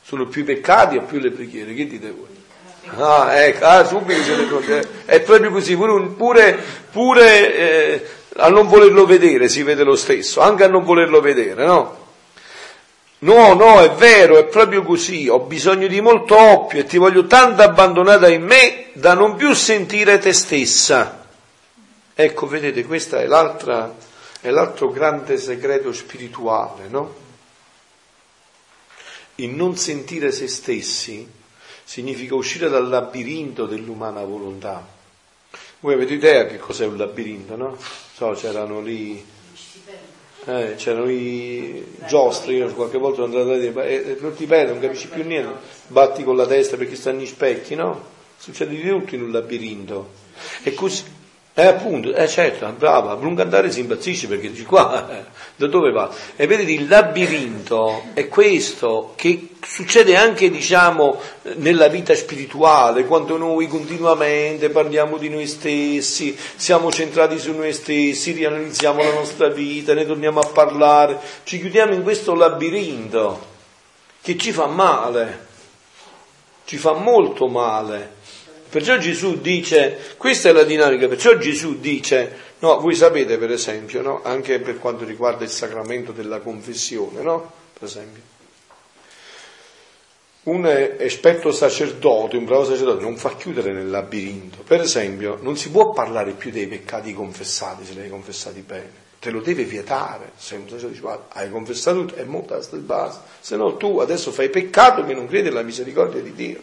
Sono più i peccati o più le preghiere? Che dite voi? Ah, ecco, ah, subito siete pronti. È proprio così, pure, pure eh, a non volerlo vedere si vede lo stesso, anche a non volerlo vedere, no? No, no, è vero, è proprio così, ho bisogno di molto oppio e ti voglio tanto abbandonata in me da non più sentire te stessa. Ecco, vedete, questo è, è l'altro grande segreto spirituale, no? Il non sentire se stessi significa uscire dal labirinto dell'umana volontà. Voi avete idea che cos'è un labirinto, no? So, c'erano lì, eh, c'erano i giostri, io qualche volta sono andato a dire, eh, non ti perdi, non capisci più niente, batti con la testa perché stanno gli specchi, no? Succede di tutto in un labirinto. E così, eh appunto, eh certo, brava, a lungo andare si impazzisce perché dici qua, eh, da dove va? E vedete, il labirinto è questo che succede anche, diciamo, nella vita spirituale, quando noi continuamente parliamo di noi stessi, siamo centrati su noi stessi, rianalizziamo la nostra vita, ne torniamo a parlare, ci chiudiamo in questo labirinto che ci fa male, ci fa molto male Perciò Gesù dice, questa è la dinamica, perciò Gesù dice, no, voi sapete per esempio, no, anche per quanto riguarda il sacramento della confessione, no? Per esempio, un esperto sacerdote, un bravo sacerdote, non fa chiudere nel labirinto. Per esempio, non si può parlare più dei peccati confessati se li hai confessati bene. Te lo deve vietare. Se un sacerdote dice, guarda, hai confessato tutto, è molto base. Se no tu adesso fai peccato che non credi alla misericordia di Dio.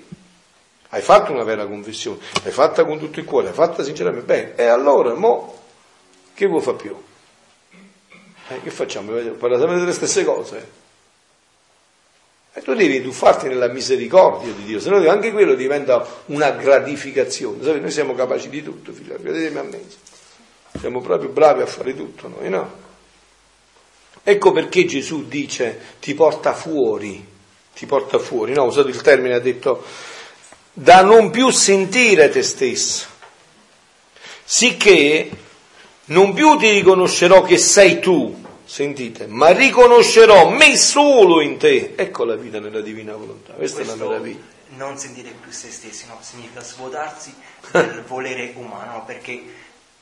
Hai fatto una vera confessione, l'hai fatta con tutto il cuore, l'hai fatta sinceramente bene. E allora, mo, che vuoi fare più? Eh, che facciamo? Parla sempre delle stesse cose. E tu devi tuffarti nella misericordia di Dio, se no anche quello diventa una gratificazione. Sapete, noi siamo capaci di tutto, figlio, credetemi a me. Siamo proprio bravi a fare tutto noi, no? Ecco perché Gesù dice ti porta fuori, ti porta fuori, no? Ha usato il termine, ha detto da non più sentire te stesso, sicché non più ti riconoscerò che sei tu, Sentite, ma riconoscerò me solo in te. Ecco la vita nella divina volontà. Questa Questo è la meraviglia. Non sentire più se stessi, no? significa svuotarsi del volere umano, perché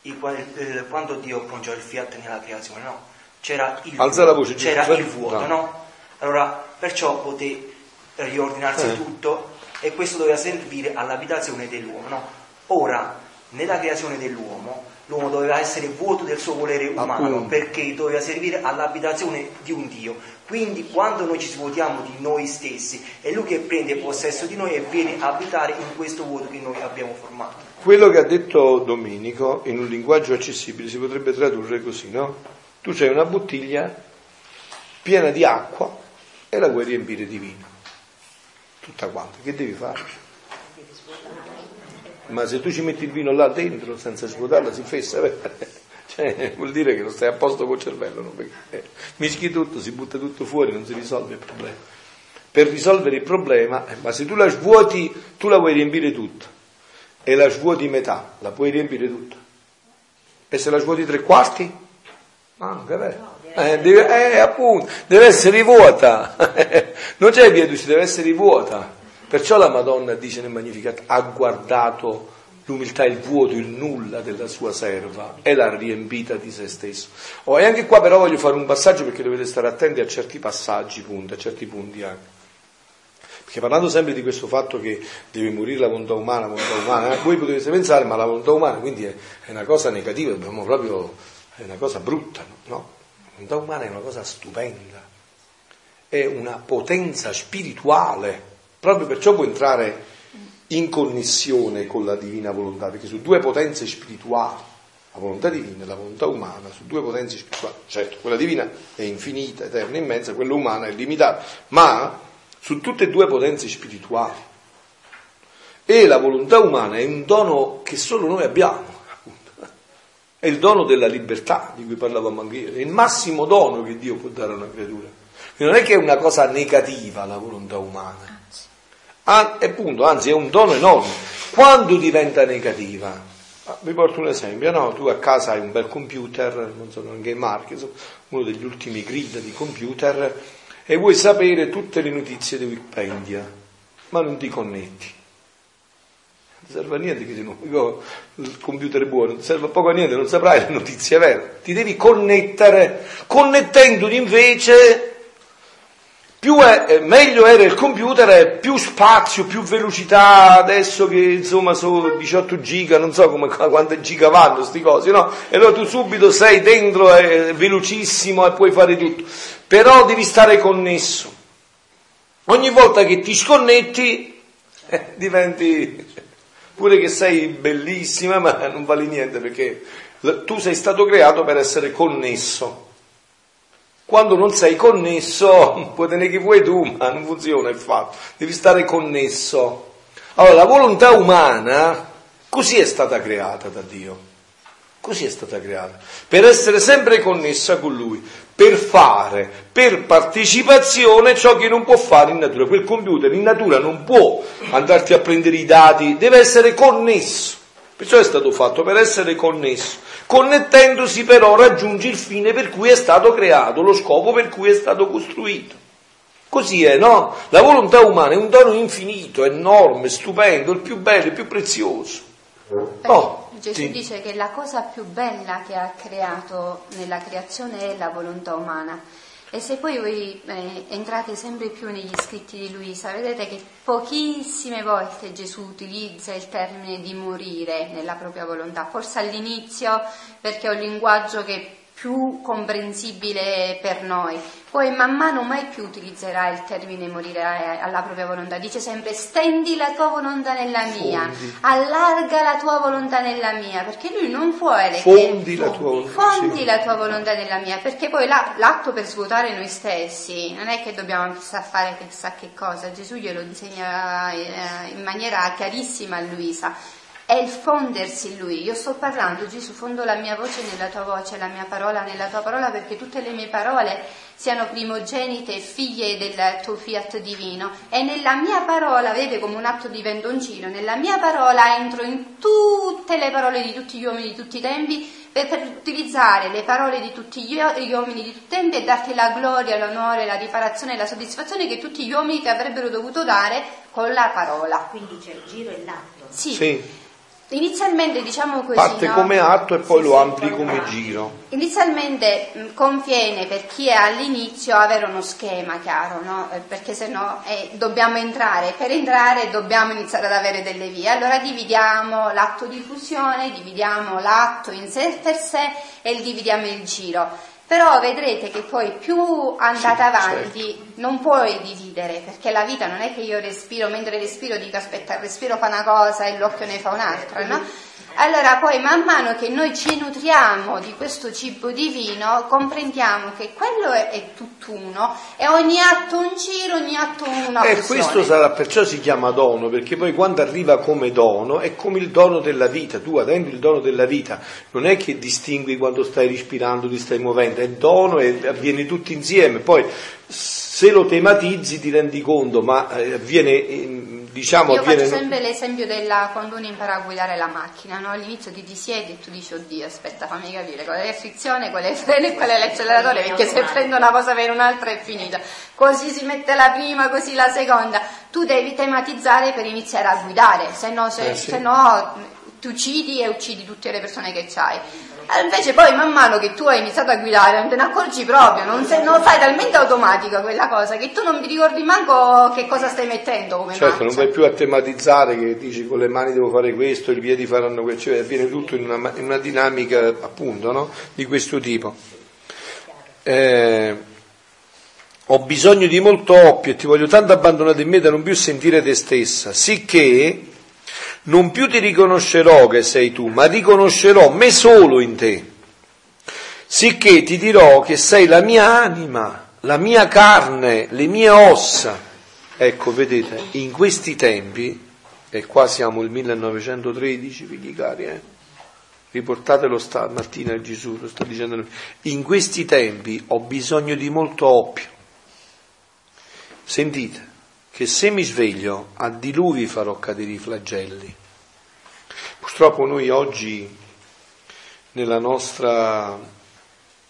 il, quando Dio poggiò il fiat nella creazione, no? c'era il, Alza la voce, c'era il vuoto, no. no? Allora, perciò poté riordinarsi eh. tutto e questo doveva servire all'abitazione dell'uomo. No? Ora, nella creazione dell'uomo, l'uomo doveva essere vuoto del suo volere umano Appunto. perché doveva servire all'abitazione di un Dio. Quindi quando noi ci svuotiamo di noi stessi è lui che prende possesso di noi e viene a abitare in questo vuoto che noi abbiamo formato. Quello che ha detto Domenico in un linguaggio accessibile si potrebbe tradurre così, no? Tu c'hai una bottiglia piena di acqua e la vuoi riempire di vino. Tutta quanta. Che devi fare? ma se tu ci metti il vino là dentro senza svuotarla si fessa, cioè, vuol dire che non stai a posto col cervello, no? Perché, eh, mischi tutto, si butta tutto fuori, non si risolve il problema. Per risolvere il problema, eh, ma se tu la svuoti, tu la vuoi riempire tutta e la svuoti metà, la puoi riempire tutta. E se la svuoti tre quarti? Ah, che bello. Eh, deve, eh, appunto, deve essere vuota, non c'è via si deve essere vuota. Perciò la Madonna dice nel Magnificat, ha guardato l'umiltà, il vuoto, il nulla della sua serva e l'ha riempita di se stesso. Oh, e anche qua però voglio fare un passaggio perché dovete stare attenti a certi passaggi, punti, a certi punti anche. Perché parlando sempre di questo fatto che deve morire la volontà umana, volontà umana, eh, voi potete pensare, ma la volontà umana quindi è, è una cosa negativa, proprio, è una cosa brutta, no? Volontà umana è una cosa stupenda, è una potenza spirituale Proprio perciò può entrare in connessione con la divina volontà, perché su due potenze spirituali, la volontà divina e la volontà umana, su due potenze spirituali, certo, quella divina è infinita, eterna, immensa, quella umana è limitata, ma su tutte e due potenze spirituali. E la volontà umana è un dono che solo noi abbiamo. È il dono della libertà di cui parlavamo anche ieri, è il massimo dono che Dio può dare a una creatura. Non è che è una cosa negativa la volontà umana, An- e punto, anzi è un dono enorme. Quando diventa negativa? Ah, vi porto un esempio, no? Tu a casa hai un bel computer, non so neanche i marchi, uno degli ultimi grid di computer, e vuoi sapere tutte le notizie di Wikipedia, ma non ti connetti. Non serve a niente che non, il computer è buono, non serve a poco a niente, non saprai le notizie vere. Ti devi connettere, connettendoti invece più è, meglio era il computer, più spazio, più velocità, adesso che insomma sono 18 giga, non so come, quante giga vanno questi cosi, no? E allora tu subito sei dentro, è velocissimo e puoi fare tutto. Però devi stare connesso. Ogni volta che ti sconnetti eh, diventi, pure che sei bellissima, ma non vale niente perché tu sei stato creato per essere connesso. Quando non sei connesso, puoi tenere che vuoi tu, ma non funziona il fatto, devi stare connesso. Allora, la volontà umana così è stata creata da Dio. Così è stata creata, per essere sempre connessa con Lui, per fare, per partecipazione ciò che non può fare in natura. Quel computer in natura non può andarti a prendere i dati, deve essere connesso. Perciò è stato fatto per essere connesso. Connettendosi però raggiunge il fine per cui è stato creato, lo scopo per cui è stato costruito. Così è, no? La volontà umana è un dono infinito, enorme, stupendo, il più bello, il più prezioso. Oh, Gesù sì. dice che la cosa più bella che ha creato nella creazione è la volontà umana. E se poi voi eh, entrate sempre più negli scritti di Luisa, vedete che pochissime volte Gesù utilizza il termine di morire nella propria volontà, forse all'inizio perché è un linguaggio che più comprensibile per noi. Poi man mano mai più utilizzerà il termine morire alla propria volontà, dice sempre stendi la tua volontà nella mia, fondi. allarga la tua volontà nella mia, perché lui non vuole fondi, che, la, tua, fondi sì. la tua volontà nella mia, perché poi l'atto per svuotare noi stessi non è che dobbiamo chissà fare chissà che cosa, Gesù glielo insegna eh, in maniera chiarissima a Luisa è il fondersi in Lui. Io sto parlando, Gesù, fondo la mia voce nella tua voce, la mia parola nella tua parola, perché tutte le mie parole siano primogenite e figlie del tuo fiat divino. E nella mia parola, vedete come un atto di vendoncino, nella mia parola entro in tutte le parole di tutti gli uomini di tutti i tempi per, per utilizzare le parole di tutti gli, gli, uomini di tutti i tempi e darti la gloria, l'onore, la riparazione e la soddisfazione che tutti gli uomini ti avrebbero dovuto dare con la parola. Quindi c'è il giro e l'atto. Sì. sì. Inizialmente diciamo così. Parte no? come atto e poi sì, lo ampli come giro. Inizialmente mh, conviene per chi è all'inizio avere uno schema chiaro, no? Eh, perché se no eh, dobbiamo entrare, per entrare dobbiamo iniziare ad avere delle vie. Allora dividiamo l'atto di fusione, dividiamo l'atto in sé per sé e dividiamo il giro. Però vedrete che poi più andate sì, avanti certo. non puoi dividere, perché la vita non è che io respiro, mentre respiro dico aspetta, il respiro fa una cosa e l'occhio ne fa un'altra, no? Allora poi man mano che noi ci nutriamo di questo cibo divino, comprendiamo che quello è, è tutt'uno e ogni atto un giro, ogni atto una E questo sarà, perciò si chiama dono, perché poi quando arriva come dono è come il dono della vita, tu avendo il dono della vita. Non è che distingui quando stai respirando, ti stai muovendo, è dono e avviene tutto insieme, poi se lo tematizzi ti rendi conto, ma eh, avviene diciamo, Io faccio sempre l'esempio della quando uno impara a guidare la macchina, no? all'inizio ti, ti siedi e tu dici oddio aspetta fammi capire qual è la frizione, qual è il freno e qual è l'acceleratore perché se prendo una cosa per un'altra è finita, così si mette la prima, così la seconda, tu devi tematizzare per iniziare a guidare, se no, se, eh sì. se no ti uccidi e uccidi tutte le persone che c'hai. E invece poi man mano che tu hai iniziato a guidare non te ne accorgi proprio, non, sei, non fai talmente automatica quella cosa che tu non ti ricordi manco che cosa stai mettendo come Certo, marcia. non vai più a tematizzare che dici con le mani devo fare questo, i piedi faranno questo, cioè avviene tutto in una, in una dinamica appunto no? di questo tipo. Eh, ho bisogno di molto oppio e ti voglio tanto abbandonato in me da non più sentire te stessa, sicché non più ti riconoscerò che sei tu, ma riconoscerò me solo in te. Sicché ti dirò che sei la mia anima, la mia carne, le mie ossa. Ecco, vedete, in questi tempi, e qua siamo il 1913, figli cari, eh? riportatelo stamattina a Gesù, lo sta dicendo in questi tempi ho bisogno di molto oppio. Sentite, che se mi sveglio a diluvi farò cadere i flagelli. Purtroppo noi oggi nostra,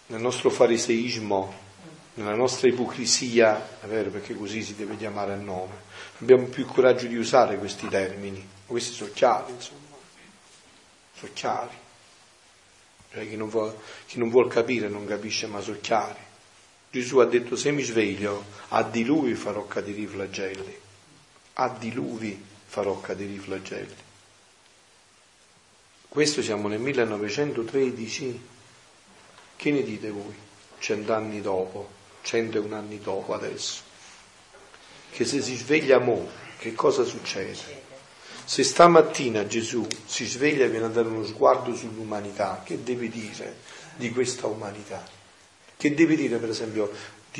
nel nostro fariseismo, nella nostra ipocrisia, è vero perché così si deve chiamare a nome, abbiamo più coraggio di usare questi termini, questi sono chiari, insomma, sono chiari. Cioè, chi, non vuol, chi non vuol capire non capisce, ma sono chiari. Gesù ha detto se mi sveglio a diluvi farò cadere i flagelli, a diluvi farò cadere i flagelli. Questo siamo nel 1913, che ne dite voi? Cent'anni dopo, 101 anni dopo adesso. Che se si sveglia mo, che cosa succede? Se stamattina Gesù si sveglia e viene a dare uno sguardo sull'umanità, che deve dire di questa umanità? Che deve dire, per esempio,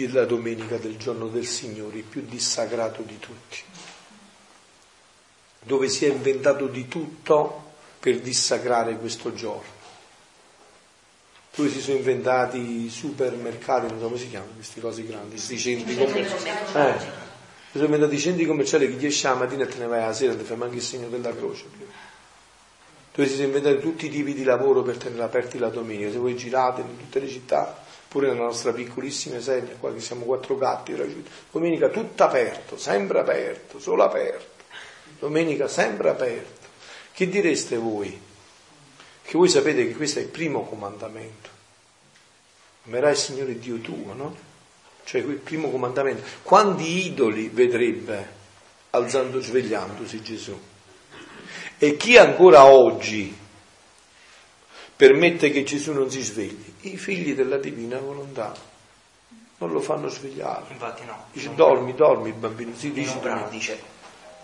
della domenica del giorno del Signore, il più dissacrato di tutti, dove si è inventato di tutto per dissacrare questo giorno. Dove si sono inventati i supermercati, non so come si chiamano queste cose grandi, questi centri commerciali. Eh, si sono inventati i centri commerciali che 10 la mattina e te ne vai alla sera, ti fai manche il segno della croce. Dove si sono inventati tutti i tipi di lavoro per tenere aperti la domenica, se voi girate in tutte le città pure nella nostra piccolissima sedia, qua che siamo quattro gatti, domenica tutto aperto, sempre aperto, solo aperto, domenica sempre aperto. Che direste voi? Che voi sapete che questo è il primo comandamento. Amerai il Signore Dio tuo, no? Cioè il primo comandamento. Quanti idoli vedrebbe alzando, svegliandosi Gesù? E chi ancora oggi permette che Gesù non si svegli? I figli della divina volontà. Non lo fanno svegliare. Infatti no. Dice dormi, dormi bambino, si dice. dice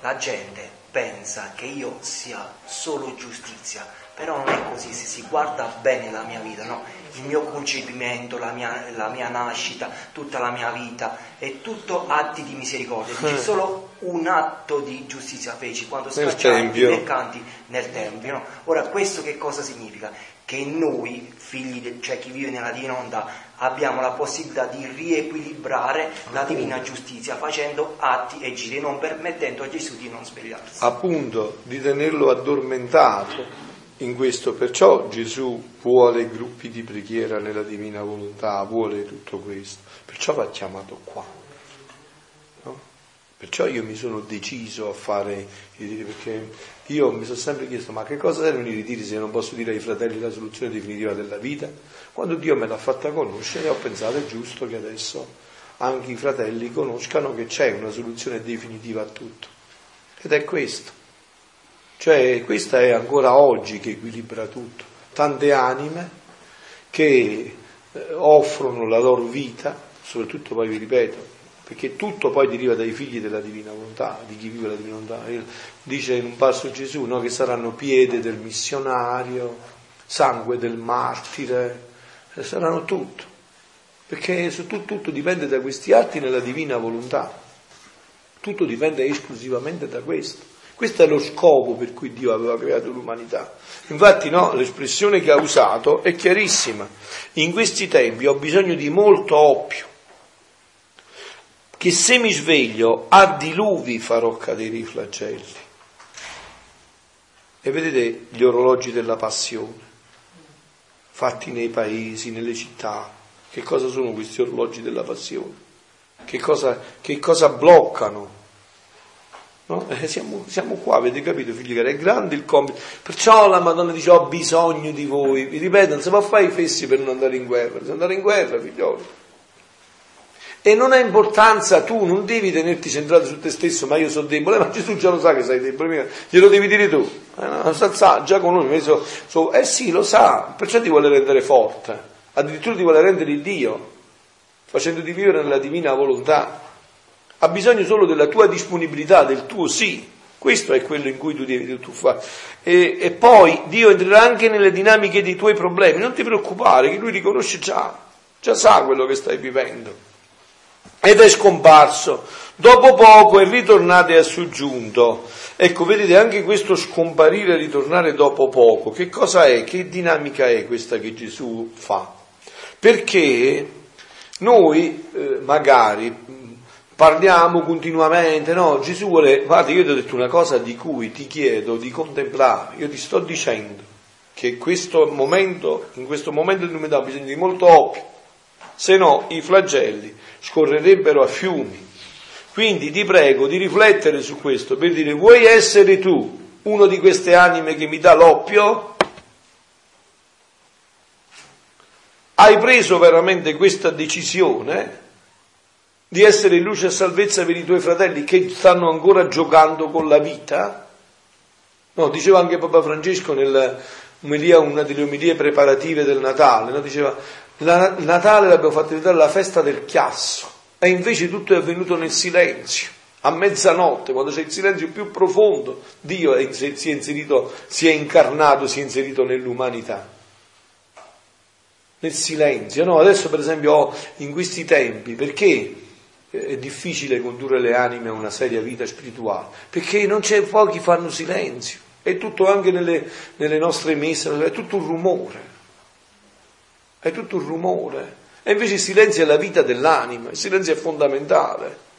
la gente pensa che io sia solo giustizia, però non è così, se si guarda bene la mia vita, no? il mio concepimento, la mia, la mia, nascita, tutta la mia vita, è tutto atti di misericordia. C'è eh. solo un atto di giustizia feci quando scacciai i mercanti nel Tempio. No? Ora, questo che cosa significa? Che noi, figli, de, cioè chi vive nella divina onda, abbiamo la possibilità di riequilibrare la divina giustizia facendo atti e giri, non permettendo a Gesù di non svegliarsi. Appunto, di tenerlo addormentato in questo, perciò Gesù vuole gruppi di preghiera nella divina volontà, vuole tutto questo, perciò va chiamato qua. No? Perciò io mi sono deciso a fare i ritiri, perché io mi sono sempre chiesto, ma che cosa servono i ritiri se non posso dire ai fratelli la soluzione definitiva della vita? Quando Dio me l'ha fatta conoscere ho pensato è giusto che adesso anche i fratelli conoscano che c'è una soluzione definitiva a tutto. Ed è questo. Cioè questa è ancora oggi che equilibra tutto. Tante anime che eh, offrono la loro vita, soprattutto poi vi ripeto, perché tutto poi deriva dai figli della divina volontà, di chi vive la divina volontà. Dice in un passo Gesù no, che saranno piede del missionario, sangue del martire, eh, saranno tutto, perché tutto, tutto dipende da questi atti nella divina volontà, tutto dipende esclusivamente da questo. Questo è lo scopo per cui Dio aveva creato l'umanità. Infatti no, l'espressione che ha usato è chiarissima. In questi tempi ho bisogno di molto oppio, che se mi sveglio a diluvi farò cadere i flagelli. E vedete gli orologi della passione, fatti nei paesi, nelle città. Che cosa sono questi orologi della passione? Che cosa, che cosa bloccano? No? Eh, siamo, siamo, qua, avete capito, figli cari? È grande il compito. Perciò la Madonna dice: Ho bisogno di voi. Vi ripeto, non si può fare i fessi per non andare in guerra, bisogna andare in guerra, figlioli. E non ha importanza, tu non devi tenerti centrato su te stesso, ma io sono debole, ma Gesù già lo sa che sei debole, glielo devi dire tu. Eh, no, sa, già con noi, so, so, eh sì, lo sa, perciò ti vuole rendere forte, addirittura ti vuole rendere Dio, facendoti vivere nella divina volontà ha bisogno solo della tua disponibilità, del tuo sì. Questo è quello in cui tu devi tuffare. E, e poi Dio entrerà anche nelle dinamiche dei tuoi problemi. Non ti preoccupare, che Lui riconosce già, già sa quello che stai vivendo. Ed è scomparso. Dopo poco è ritornato e è soggiunto. Ecco, vedete anche questo scomparire e ritornare dopo poco. Che cosa è? Che dinamica è questa che Gesù fa? Perché noi eh, magari parliamo continuamente, no? Gesù vuole, guarda, io ti ho detto una cosa di cui ti chiedo di contemplare, io ti sto dicendo che questo momento, in questo momento dell'umanità ha bisogno di molto oppio, se no i flagelli scorrerebbero a fiumi. Quindi ti prego di riflettere su questo per dire, vuoi essere tu uno di queste anime che mi dà l'oppio? Hai preso veramente questa decisione? di essere luce e salvezza per i tuoi fratelli che stanno ancora giocando con la vita? No, diceva anche Papa Francesco nella una delle omelie preparative del Natale, no? diceva il Natale l'abbiamo fatto diventare la festa del chiasso e invece tutto è avvenuto nel silenzio. A mezzanotte, quando c'è il silenzio più profondo, Dio è, si è inserito, si è incarnato, si è inserito nell'umanità nel silenzio. No, adesso per esempio in questi tempi, perché è difficile condurre le anime a una seria vita spirituale, perché non c'è pochi fanno silenzio, è tutto anche nelle, nelle nostre messe, è tutto un rumore, è tutto un rumore. E invece il silenzio è la vita dell'anima, il silenzio è fondamentale.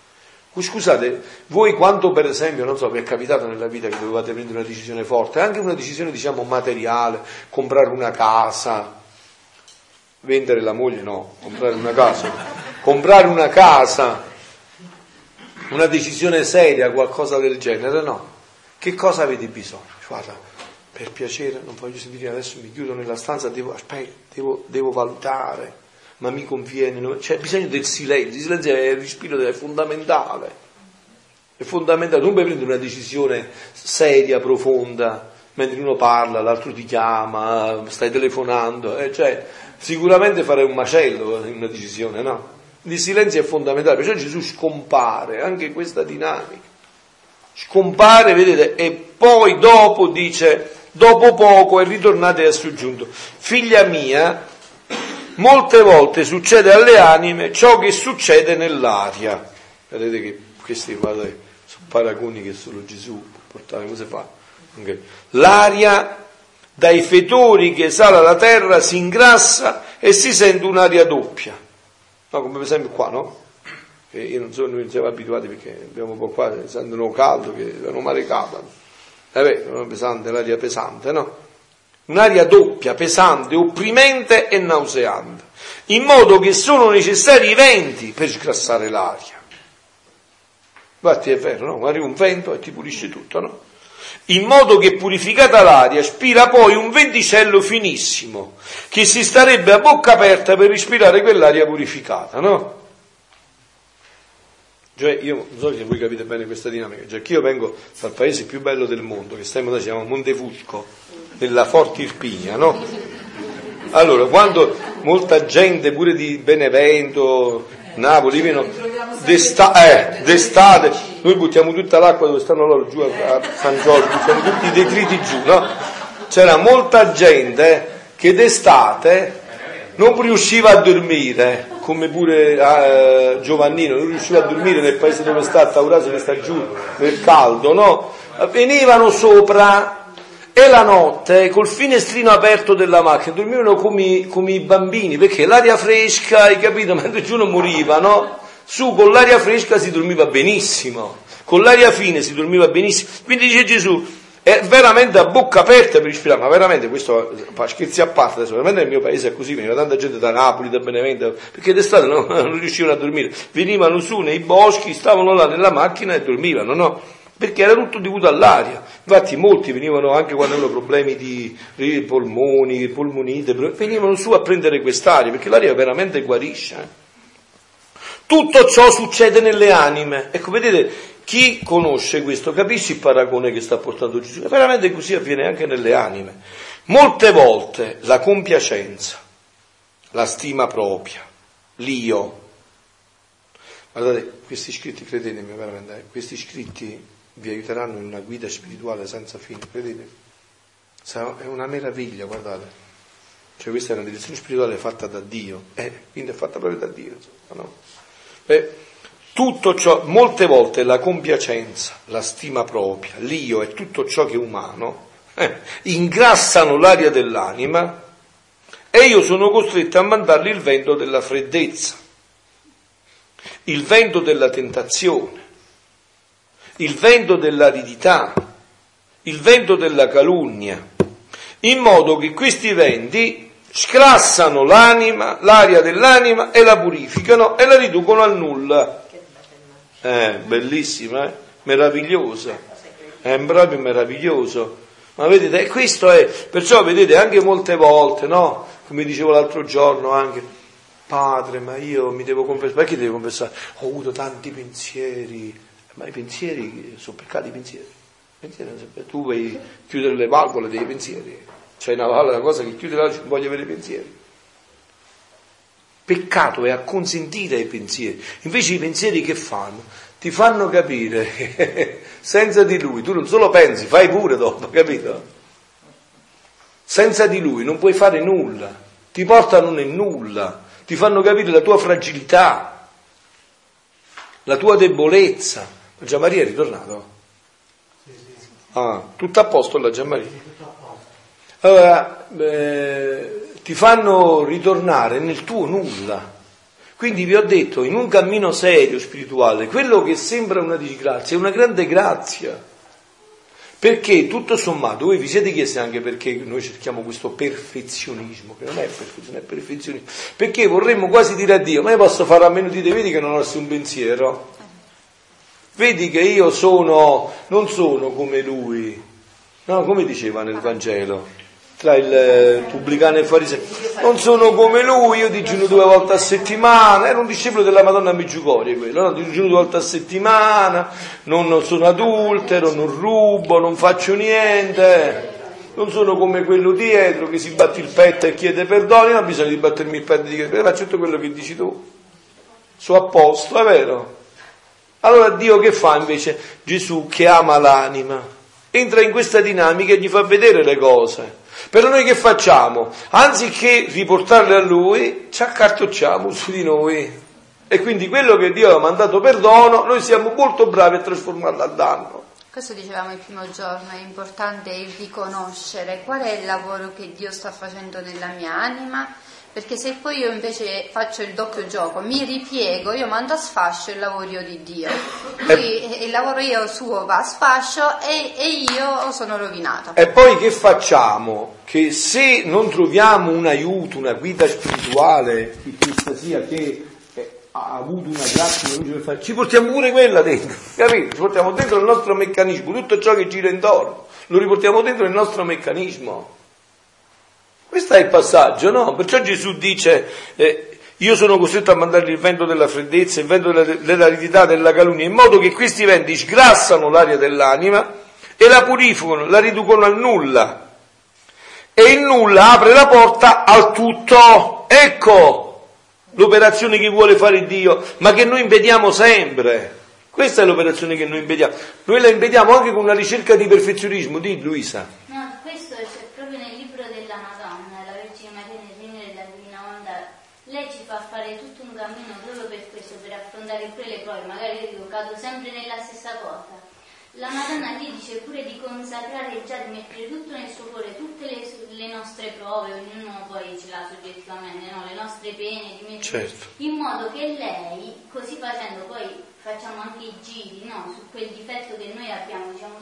Scusate, voi quanto per esempio, non so, vi è capitato nella vita che dovevate prendere una decisione forte, anche una decisione diciamo materiale, comprare una casa, vendere la moglie no, comprare una casa, comprare una casa, una decisione seria, qualcosa del genere, no. Che cosa avete bisogno? Guarda, per piacere, non voglio sentire adesso mi chiudo nella stanza, devo, aspetta, devo, devo valutare, ma mi conviene, no? c'è bisogno del silenzio, il silenzio è il respiro, è fondamentale, è fondamentale, non puoi prendere una decisione seria, profonda, mentre uno parla, l'altro ti chiama, stai telefonando, eh, cioè, sicuramente farei un macello in una decisione, no? Il silenzio è fondamentale, perciò Gesù scompare anche questa dinamica. Scompare, vedete, e poi dopo dice, dopo poco è ritornato e ha soggiunto, figlia mia, molte volte succede alle anime ciò che succede nell'aria. Vedete che questi guardate, sono paragoni che solo Gesù può portare, come si fa? Okay. L'aria dai fetori che esala la terra si ingrassa e si sente un'aria doppia. No, come per esempio qua, no? Che io non so, noi siamo abituati perché abbiamo un po' qua, sentono caldo, che vanno male caldo. Eh beh, non è pesante, l'aria pesante, no? Un'aria doppia, pesante, opprimente e nauseante, in modo che sono necessari i venti per sgrassare l'aria. Infatti è vero, no? Arriva un vento e ti pulisce tutto, no? in modo che purificata l'aria spira poi un venticello finissimo, che si starebbe a bocca aperta per respirare quell'aria purificata, no? Cioè, io non so se voi capite bene questa dinamica, cioè che io vengo dal paese più bello del mondo, che stiamo, si chiama Montefusco, nella Forte Irpinia, no? Allora, quando molta gente, pure di Benevento, Napoli, viene d'estate, eh, d'estate, noi buttiamo tutta l'acqua dove stanno loro giù a San Giorgio, buttiamo tutti i detriti giù, no? C'era molta gente che d'estate non riusciva a dormire, come pure eh, Giovannino, non riusciva a dormire nel paese dove sta, Taurasi che sta giù, nel caldo, no? Venivano sopra e la notte col finestrino aperto della macchina dormivano come, come i bambini perché l'aria fresca, hai capito? Mentre giù non moriva, no? Su con l'aria fresca si dormiva benissimo, con l'aria fine si dormiva benissimo. Quindi dice Gesù, è veramente a bocca aperta per ispirare, ma veramente questo, scherzi a parte, adesso, veramente nel mio paese è così, veniva tanta gente da Napoli, da Benevento, perché d'estate non, non riuscivano a dormire, venivano su nei boschi, stavano là nella macchina e dormivano, no? perché era tutto dovuto all'aria. Infatti molti venivano anche quando avevano problemi di polmoni, polmonite, venivano su a prendere quest'aria, perché l'aria veramente guarisce. Eh. Tutto ciò succede nelle anime. Ecco, vedete, chi conosce questo capisce il paragone che sta portando Gesù. Veramente così avviene anche nelle anime. Molte volte la compiacenza, la stima propria, l'io. Guardate, questi scritti, credetemi veramente, eh, questi scritti vi aiuteranno in una guida spirituale senza fine, credete? È una meraviglia, guardate. Cioè questa è una direzione spirituale fatta da Dio, eh, quindi è fatta proprio da Dio. No? Beh, tutto ciò, molte volte la compiacenza, la stima propria, l'io e tutto ciò che è umano eh, ingrassano l'aria dell'anima e io sono costretto a mandargli il vento della freddezza, il vento della tentazione, il vento dell'aridità, il vento della calunnia, in modo che questi venti scrassano l'anima, l'aria dell'anima e la purificano e la riducono al nulla. Eh, bellissima, eh? meravigliosa, è proprio meraviglioso. Ma vedete, questo è, perciò vedete anche molte volte, no? Come dicevo l'altro giorno anche, padre, ma io mi devo confessare, perché devo confessare? Ho avuto tanti pensieri, ma i pensieri sono peccati i pensieri. pensieri tu vuoi chiudere le valvole dei pensieri. C'è una, una cosa che chiude la voglio avere pensieri. Peccato è acconsentire ai pensieri. Invece i pensieri che fanno? Ti fanno capire che senza di lui tu non solo pensi, fai pure dopo, capito? Senza di lui non puoi fare nulla, ti portano nel nulla, ti fanno capire la tua fragilità, la tua debolezza. Gianmaria è ritornato? Ah, tutto a posto la Gianmaria? Allora, eh, ti fanno ritornare nel tuo nulla. Quindi vi ho detto, in un cammino serio spirituale, quello che sembra una disgrazia è una grande grazia. Perché tutto sommato, voi vi siete chiesti anche perché noi cerchiamo questo perfezionismo, che non è perfezione, è perfezionismo. Perché vorremmo quasi dire a Dio, ma io posso fare a meno di te, vedi che non ho nessun pensiero? Vedi che io sono, non sono come lui, no, come diceva nel Vangelo, tra il eh, pubblicano e il fariseo. Non sono come lui, io digiuno due volte a settimana, era un discepolo della Madonna Meggiugorie quello, no? digiuno due volte a settimana, non, non sono adultero, non rubo, non faccio niente. Non sono come quello dietro che si batte il petto e chiede perdono, non ho bisogno di battermi il petto e di chiedere, faccio tutto quello che dici tu. Sono a posto, è vero? Allora Dio che fa invece? Gesù che ama l'anima, entra in questa dinamica e gli fa vedere le cose. Però noi che facciamo? Anziché riportarle a lui, ci accartocciamo su di noi. E quindi quello che Dio ha mandato perdono, noi siamo molto bravi a trasformarlo a danno. Questo dicevamo il primo giorno, è importante riconoscere qual è il lavoro che Dio sta facendo nella mia anima perché se poi io invece faccio il doppio gioco, mi ripiego, io mando a sfascio il lavoro di Dio. Lui, eh. il lavoro io suo va a sfascio e, e io sono rovinato. E poi che facciamo? Che se non troviamo un aiuto, una guida spirituale, questa sia che eh, ha avuto una grazia, ci portiamo pure quella dentro, capito? Ci portiamo dentro il nostro meccanismo, tutto ciò che gira intorno, lo riportiamo dentro il nostro meccanismo. Questo è il passaggio, no? Perciò Gesù dice, eh, io sono costretto a mandargli il vento della freddezza, il vento della, dell'aridità, della calunnia, in modo che questi venti sgrassano l'aria dell'anima e la purificano, la riducono al nulla. E il nulla apre la porta al tutto. Ecco l'operazione che vuole fare Dio, ma che noi impediamo sempre. Questa è l'operazione che noi impediamo. Noi la impediamo anche con una ricerca di perfezionismo, di Luisa. No, questo c'è proprio nel libro della Madonna, la Vergine Maria nel regno della Divina Onda. Lei ci fa fare tutto un cammino proprio per questo, per affrontare pure le prove. Magari io cado sempre nella stessa cosa. La Madonna lì dice pure di consacrare già, di mettere tutto nel suo cuore, tutte le, le nostre prove, ognuno poi ce l'ha soggettivamente, no? le nostre pene, di mettere, Certo. in modo che lei, così facendo, poi facciamo anche i giri no? su quel difetto che noi abbiamo, diciamo,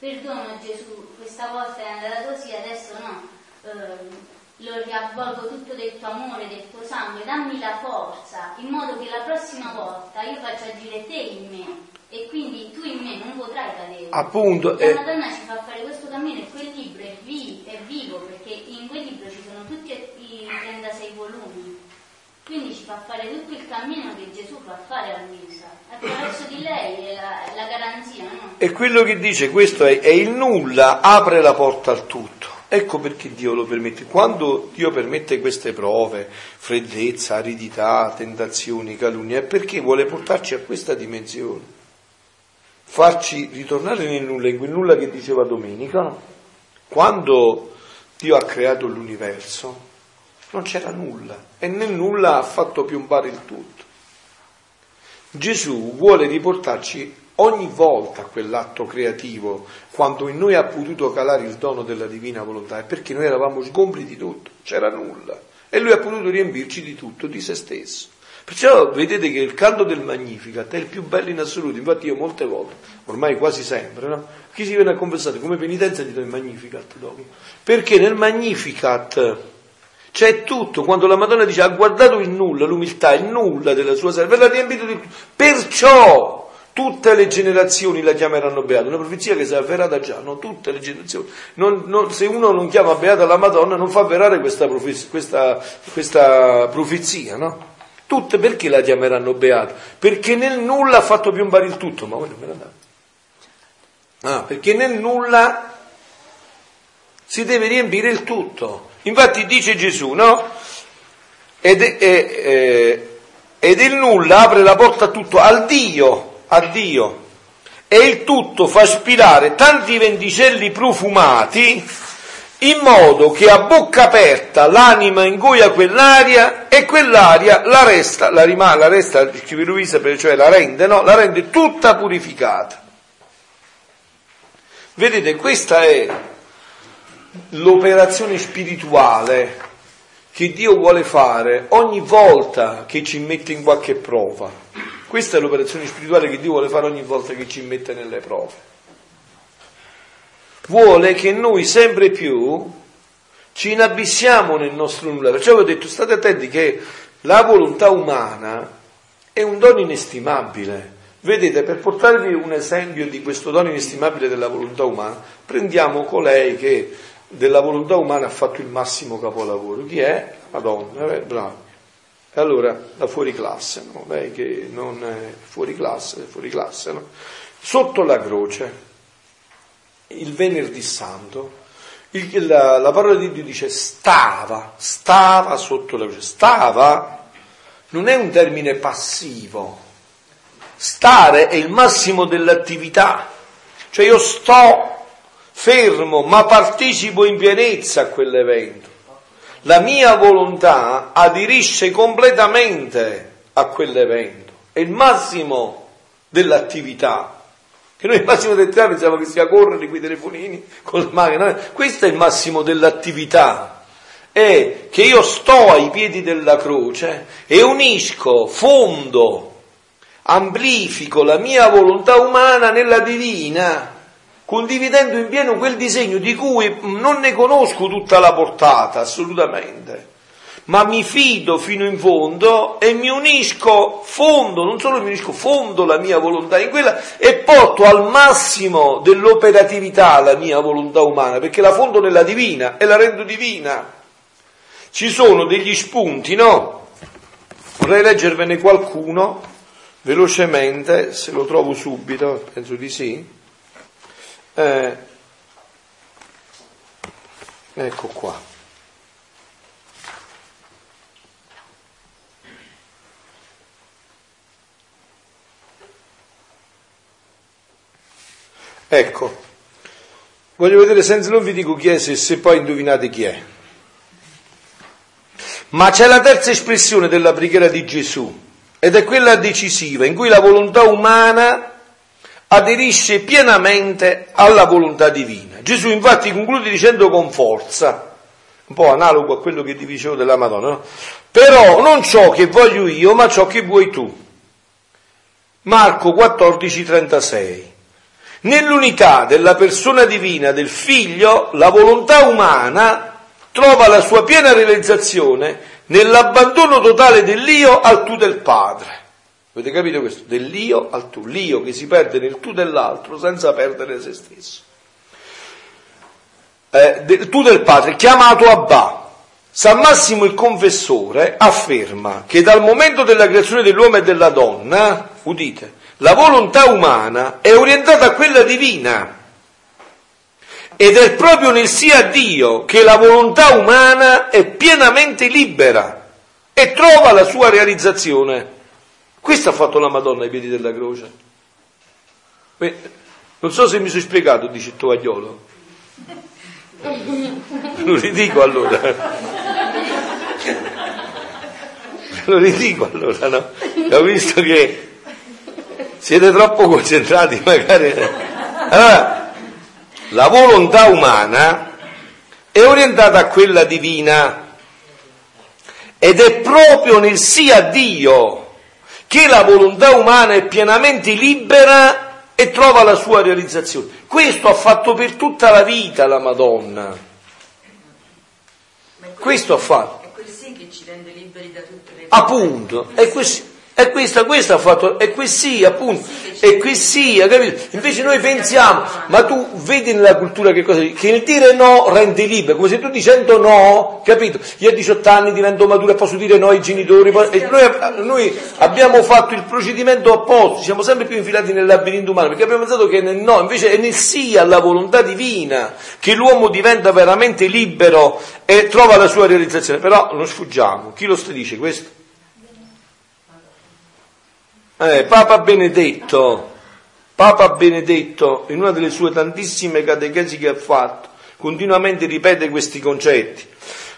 perdono Gesù, questa volta è andata così, adesso no, ehm, lo riavvolgo tutto del tuo amore, del tuo sangue, dammi la forza, in modo che la prossima volta io faccia agire te in me e quindi tu in me non potrai cadere. Appunto, La eh, Madonna ci fa fare questo cammino e quel libro è, vi- è vivo perché in quel libro ci sono tutti i 36 volumi. Quindi ci fa fare tutto il cammino che Gesù fa fare a Luisa. Attraverso di lei è la, la garanzia, no? E quello che dice questo è, è il nulla apre la porta al tutto. Ecco perché Dio lo permette. Quando Dio permette queste prove, freddezza, aridità, tentazioni, calunnia, è perché vuole portarci a questa dimensione. Farci ritornare nel nulla, in quel nulla che diceva Domenica. Quando Dio ha creato l'universo, non c'era nulla e nel nulla ha fatto piombare il tutto. Gesù vuole riportarci ogni volta quell'atto creativo, quando in noi ha potuto calare il dono della divina volontà, è perché noi eravamo sgombri di tutto, c'era nulla. E lui ha potuto riempirci di tutto, di se stesso. Perciò vedete che il canto del Magnificat è il più bello in assoluto, infatti io molte volte, ormai quasi sempre, no? chi si viene a confessare come penitenza gli do il Magnificat dopo. Perché nel Magnificat c'è tutto, quando la Madonna dice ha guardato il nulla, l'umiltà, il nulla della sua salvezza, l'ha riempito di tutto. Perciò tutte le generazioni la chiameranno beata, una profezia che si è avverata già, no? tutte le generazioni. Non- non- se uno non chiama beata la Madonna non fa avverare questa, profez- questa- questa profezia, no? Tutte perché la chiameranno beata? Perché nel nulla ha fatto piombare il tutto, ma voi non me ne andate. Ah, perché nel nulla si deve riempire il tutto. Infatti dice Gesù, no? Ed, è- è- è- ed il nulla apre la porta a tutto, al Dio, a Dio. E il tutto fa spirare tanti venticelli profumati in modo che a bocca aperta l'anima ingoia quell'aria e quell'aria la resta, la rimane, la resta, cioè la rende, no? La rende tutta purificata. Vedete, questa è l'operazione spirituale che Dio vuole fare ogni volta che ci mette in qualche prova. Questa è l'operazione spirituale che Dio vuole fare ogni volta che ci mette nelle prove. vuole che noi sempre più ci inabissiamo nel nostro nulla. Perciò vi ho detto, state attenti che la volontà umana è un dono inestimabile. Vedete, per portarvi un esempio di questo dono inestimabile della volontà umana, prendiamo colei che della volontà umana ha fatto il massimo capolavoro. Chi è? Madonna, eh, bravo. E allora la fuori classe, no? lei che non è fuori classe, è fuori classe, no? Sotto la croce, il venerdì santo, il, la, la, parola di Dio dice stava, stava sotto la croce, stava non è un termine passivo, stare è il massimo dell'attività, cioè io sto fermo ma partecipo in pienezza a quell'evento. La mia volontà aderisce completamente a quell'evento, è il massimo dell'attività. Che noi il massimo dell'attività pensiamo che sia correre con i telefonini, con le macchine, questo è il massimo dell'attività. È che io sto ai piedi della croce e unisco, fondo, amplifico la mia volontà umana nella divina condividendo in pieno quel disegno di cui non ne conosco tutta la portata, assolutamente, ma mi fido fino in fondo e mi unisco fondo, non solo mi unisco fondo la mia volontà in quella e porto al massimo dell'operatività la mia volontà umana, perché la fondo nella divina e la rendo divina. Ci sono degli spunti, no? Vorrei leggervene qualcuno velocemente, se lo trovo subito, penso di sì. Eh, ecco qua. Ecco, voglio vedere senza non vi dico chi è se, se poi indovinate chi è. Ma c'è la terza espressione della preghiera di Gesù ed è quella decisiva in cui la volontà umana aderisce pienamente alla volontà divina. Gesù infatti conclude dicendo con forza, un po' analogo a quello che ti dicevo della Madonna, no? però non ciò che voglio io, ma ciò che vuoi tu. Marco 14, 36. Nell'unità della persona divina del figlio, la volontà umana trova la sua piena realizzazione nell'abbandono totale dell'io al tu del Padre. Avete capito questo? Dell'io al tu, l'io che si perde nel tu dell'altro senza perdere se stesso. Eh, del tu del padre, chiamato Abba. San Massimo il confessore afferma che dal momento della creazione dell'uomo e della donna, udite, la volontà umana è orientata a quella divina. Ed è proprio nel sia Dio che la volontà umana è pienamente libera e trova la sua realizzazione. Questo ha fatto la Madonna ai piedi della croce. Non so se mi sono spiegato, dice il tovagliolo. Lo ridico allora. Lo ridico allora, no? Ho visto che siete troppo concentrati magari. Allora, la volontà umana è orientata a quella divina ed è proprio nel sia Dio che la volontà umana è pienamente libera e trova la sua realizzazione. Questo ha fatto per tutta la vita la Madonna. Questo ha fatto. È quel sì che ci rende liberi da tutte le cose. Appunto, è questo. E questa, questa ha fatto, e qui appunto, e qui capito? Invece noi pensiamo, ma tu vedi nella cultura che cosa Che il dire no rende libero, come se tu dicendo no, capito? Io a 18 anni divento maturo e posso dire no ai genitori, noi, noi abbiamo fatto il procedimento opposto, siamo sempre più infilati nel labirinto umano, perché abbiamo pensato che nel no, invece è nel sì alla volontà divina, che l'uomo diventa veramente libero e trova la sua realizzazione. Però non sfuggiamo, chi lo sta dice questo? Eh, Papa Benedetto, Papa Benedetto, in una delle sue tantissime catechesi che ha fatto, continuamente ripete questi concetti.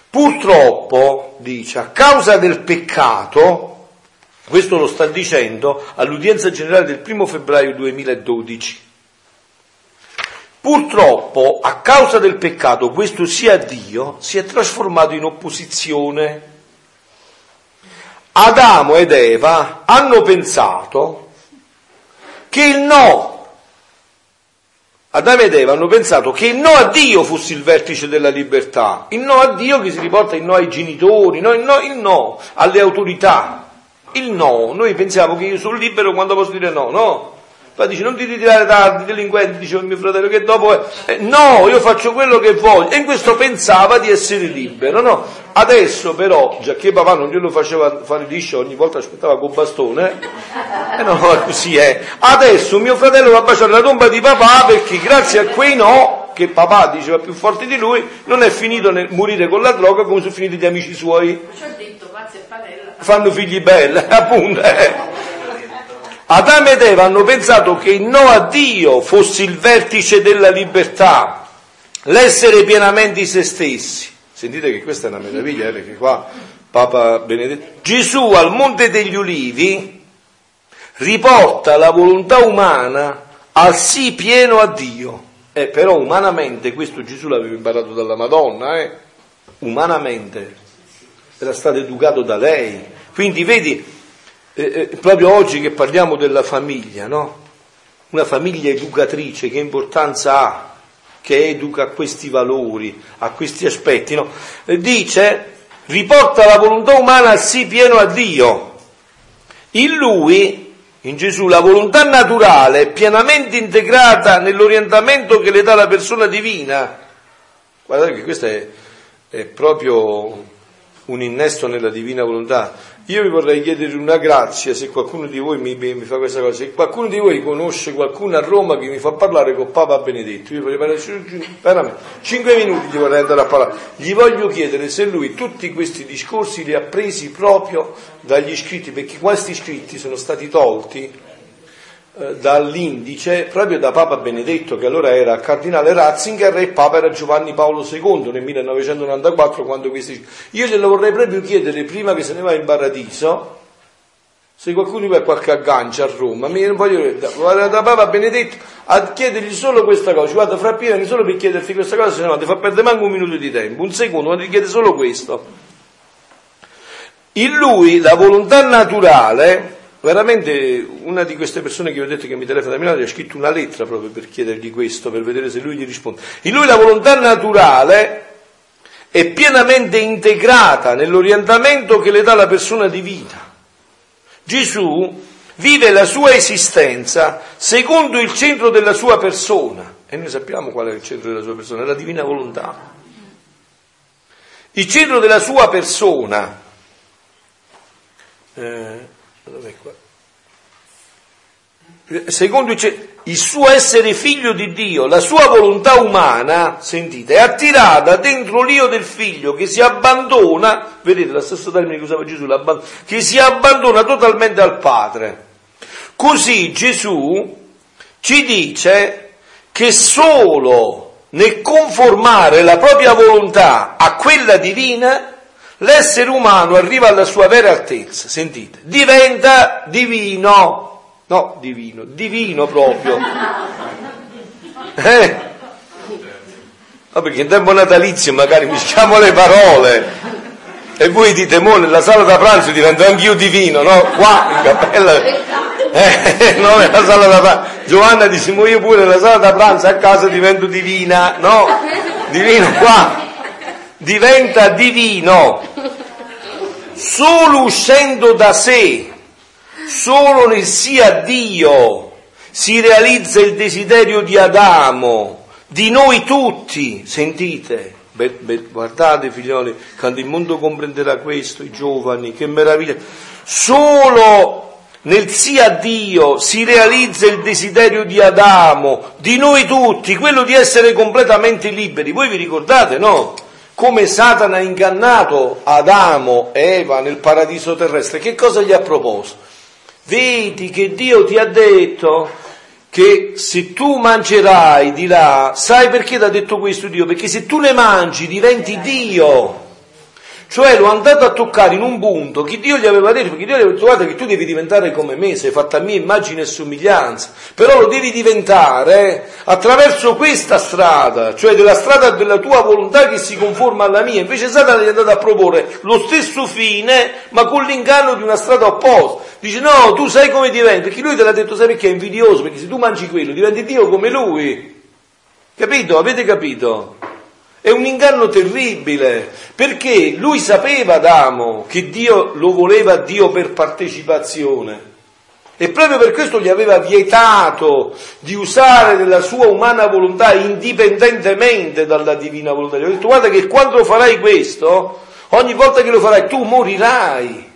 Purtroppo, dice, a causa del peccato, questo lo sta dicendo all'udienza generale del primo febbraio 2012, purtroppo a causa del peccato questo sia Dio si è trasformato in opposizione Adamo ed Eva hanno pensato che il no Adamo ed Eva hanno pensato che il no a Dio fosse il vertice della libertà, il no a Dio che si riporta il no ai genitori, no, il, no, il no alle autorità, il no, noi pensiamo che io sono libero quando posso dire no, no, ma dice non ti ritirare tardi, delinquenti, diceva mio fratello, che dopo è... Eh, no, io faccio quello che voglio. E in questo pensava di essere libero, no? Adesso però, già che papà non glielo faceva fare liscio, ogni volta aspettava col bastone, eh? no, così è. Adesso mio fratello va a baciare la tomba di papà perché grazie a quei no, che papà diceva più forti di lui, non è finito nel morire con la droga come sono finiti gli amici suoi. Fanno figli belli, appunto. Eh. Adamo ed Eva hanno pensato che il no a Dio fosse il vertice della libertà, l'essere pienamente se stessi. Sentite che questa è una meraviglia, eh, perché qua Papa Benedetto. Gesù al Monte degli Ulivi riporta la volontà umana al sì pieno a Dio. Eh, però umanamente, questo Gesù l'aveva imparato dalla Madonna, eh? umanamente, era stato educato da lei. Quindi vedi, eh, eh, proprio oggi che parliamo della famiglia, no? Una famiglia educatrice, che importanza ha, che educa a questi valori, a questi aspetti, no? Eh, dice, riporta la volontà umana al sì pieno a Dio. In lui, in Gesù, la volontà naturale è pienamente integrata nell'orientamento che le dà la persona divina. Guardate che questo è, è proprio un innesto nella divina volontà. Io vi vorrei chiedere una grazia se qualcuno di voi mi, mi, fa questa cosa, se qualcuno di voi conosce qualcuno a Roma che mi fa parlare con Papa Benedetto, io vorrei parlare veramente, 5 minuti gli vorrei andare a parlare, gli voglio chiedere se lui tutti questi discorsi li ha presi proprio dagli scritti, perché questi scritti sono stati tolti eh, dall'indice proprio da Papa Benedetto, che allora era cardinale Ratzinger, e Papa era Giovanni Paolo II nel 1994, quando questi... Io glielo vorrei proprio chiedere prima che se ne va in paradiso, se qualcuno ha qualche aggancio a Roma, mi voglio vado da Papa Benedetto a chiedergli solo questa cosa, guarda fra pieni solo per chiederti questa cosa, se no ti fa perdere manco un minuto di tempo, un secondo, ma ti chiede solo questo. In lui la volontà naturale veramente una di queste persone che ho detto che mi telefona da Milano gli ha scritto una lettera proprio per chiedergli questo, per vedere se lui gli risponde. In lui la volontà naturale è pienamente integrata nell'orientamento che le dà la persona divina. Gesù vive la sua esistenza secondo il centro della sua persona e noi sappiamo qual è il centro della sua persona, è la divina volontà. Il centro della sua persona eh, Dov'è qua? Secondo il suo essere figlio di Dio, la sua volontà umana, sentite, è attirata dentro l'io del figlio che si abbandona, vedete la stessa termine che usava Gesù, che si abbandona totalmente al Padre. Così Gesù ci dice che solo nel conformare la propria volontà a quella divina l'essere umano arriva alla sua vera altezza, sentite, diventa divino, no, divino, divino proprio. Eh? No, perché in tempo natalizio magari mischiamo le parole e voi dite, mo nella sala da pranzo divento anch'io divino, no? Qua in cappella, eh, no, nella sala da pranzo. Giovanna dice, mo io pure nella sala da pranzo a casa divento divina, no? Divino qua diventa divino solo uscendo da sé, solo nel sia Dio si realizza il desiderio di Adamo, di noi tutti, sentite, be, be, guardate figlioli, quando il mondo comprenderà questo, i giovani, che meraviglia, solo nel sia Dio si realizza il desiderio di Adamo, di noi tutti, quello di essere completamente liberi. Voi vi ricordate, no? Come Satana ha ingannato Adamo e Eva nel paradiso terrestre, che cosa gli ha proposto? Vedi che Dio ti ha detto che se tu mangerai di là, sai perché ti ha detto questo Dio? Perché se tu ne mangi diventi Dio. Cioè è andato a toccare in un punto che Dio gli aveva detto, perché Dio gli aveva detto guarda che tu devi diventare come me, sei fatta a mia immagine e somiglianza, però lo devi diventare attraverso questa strada, cioè della strada della tua volontà che si conforma alla mia. Invece Satana gli è andato a proporre lo stesso fine, ma con l'inganno di una strada opposta. Dice no, tu sai come diventi, perché lui te l'ha detto, sai perché è invidioso, perché se tu mangi quello diventi Dio come lui. Capito? Avete capito? È un inganno terribile, perché lui sapeva Adamo che Dio lo voleva Dio per partecipazione. E proprio per questo gli aveva vietato di usare della sua umana volontà indipendentemente dalla divina volontà. Gli ha detto guarda che quando farai questo, ogni volta che lo farai tu morirai.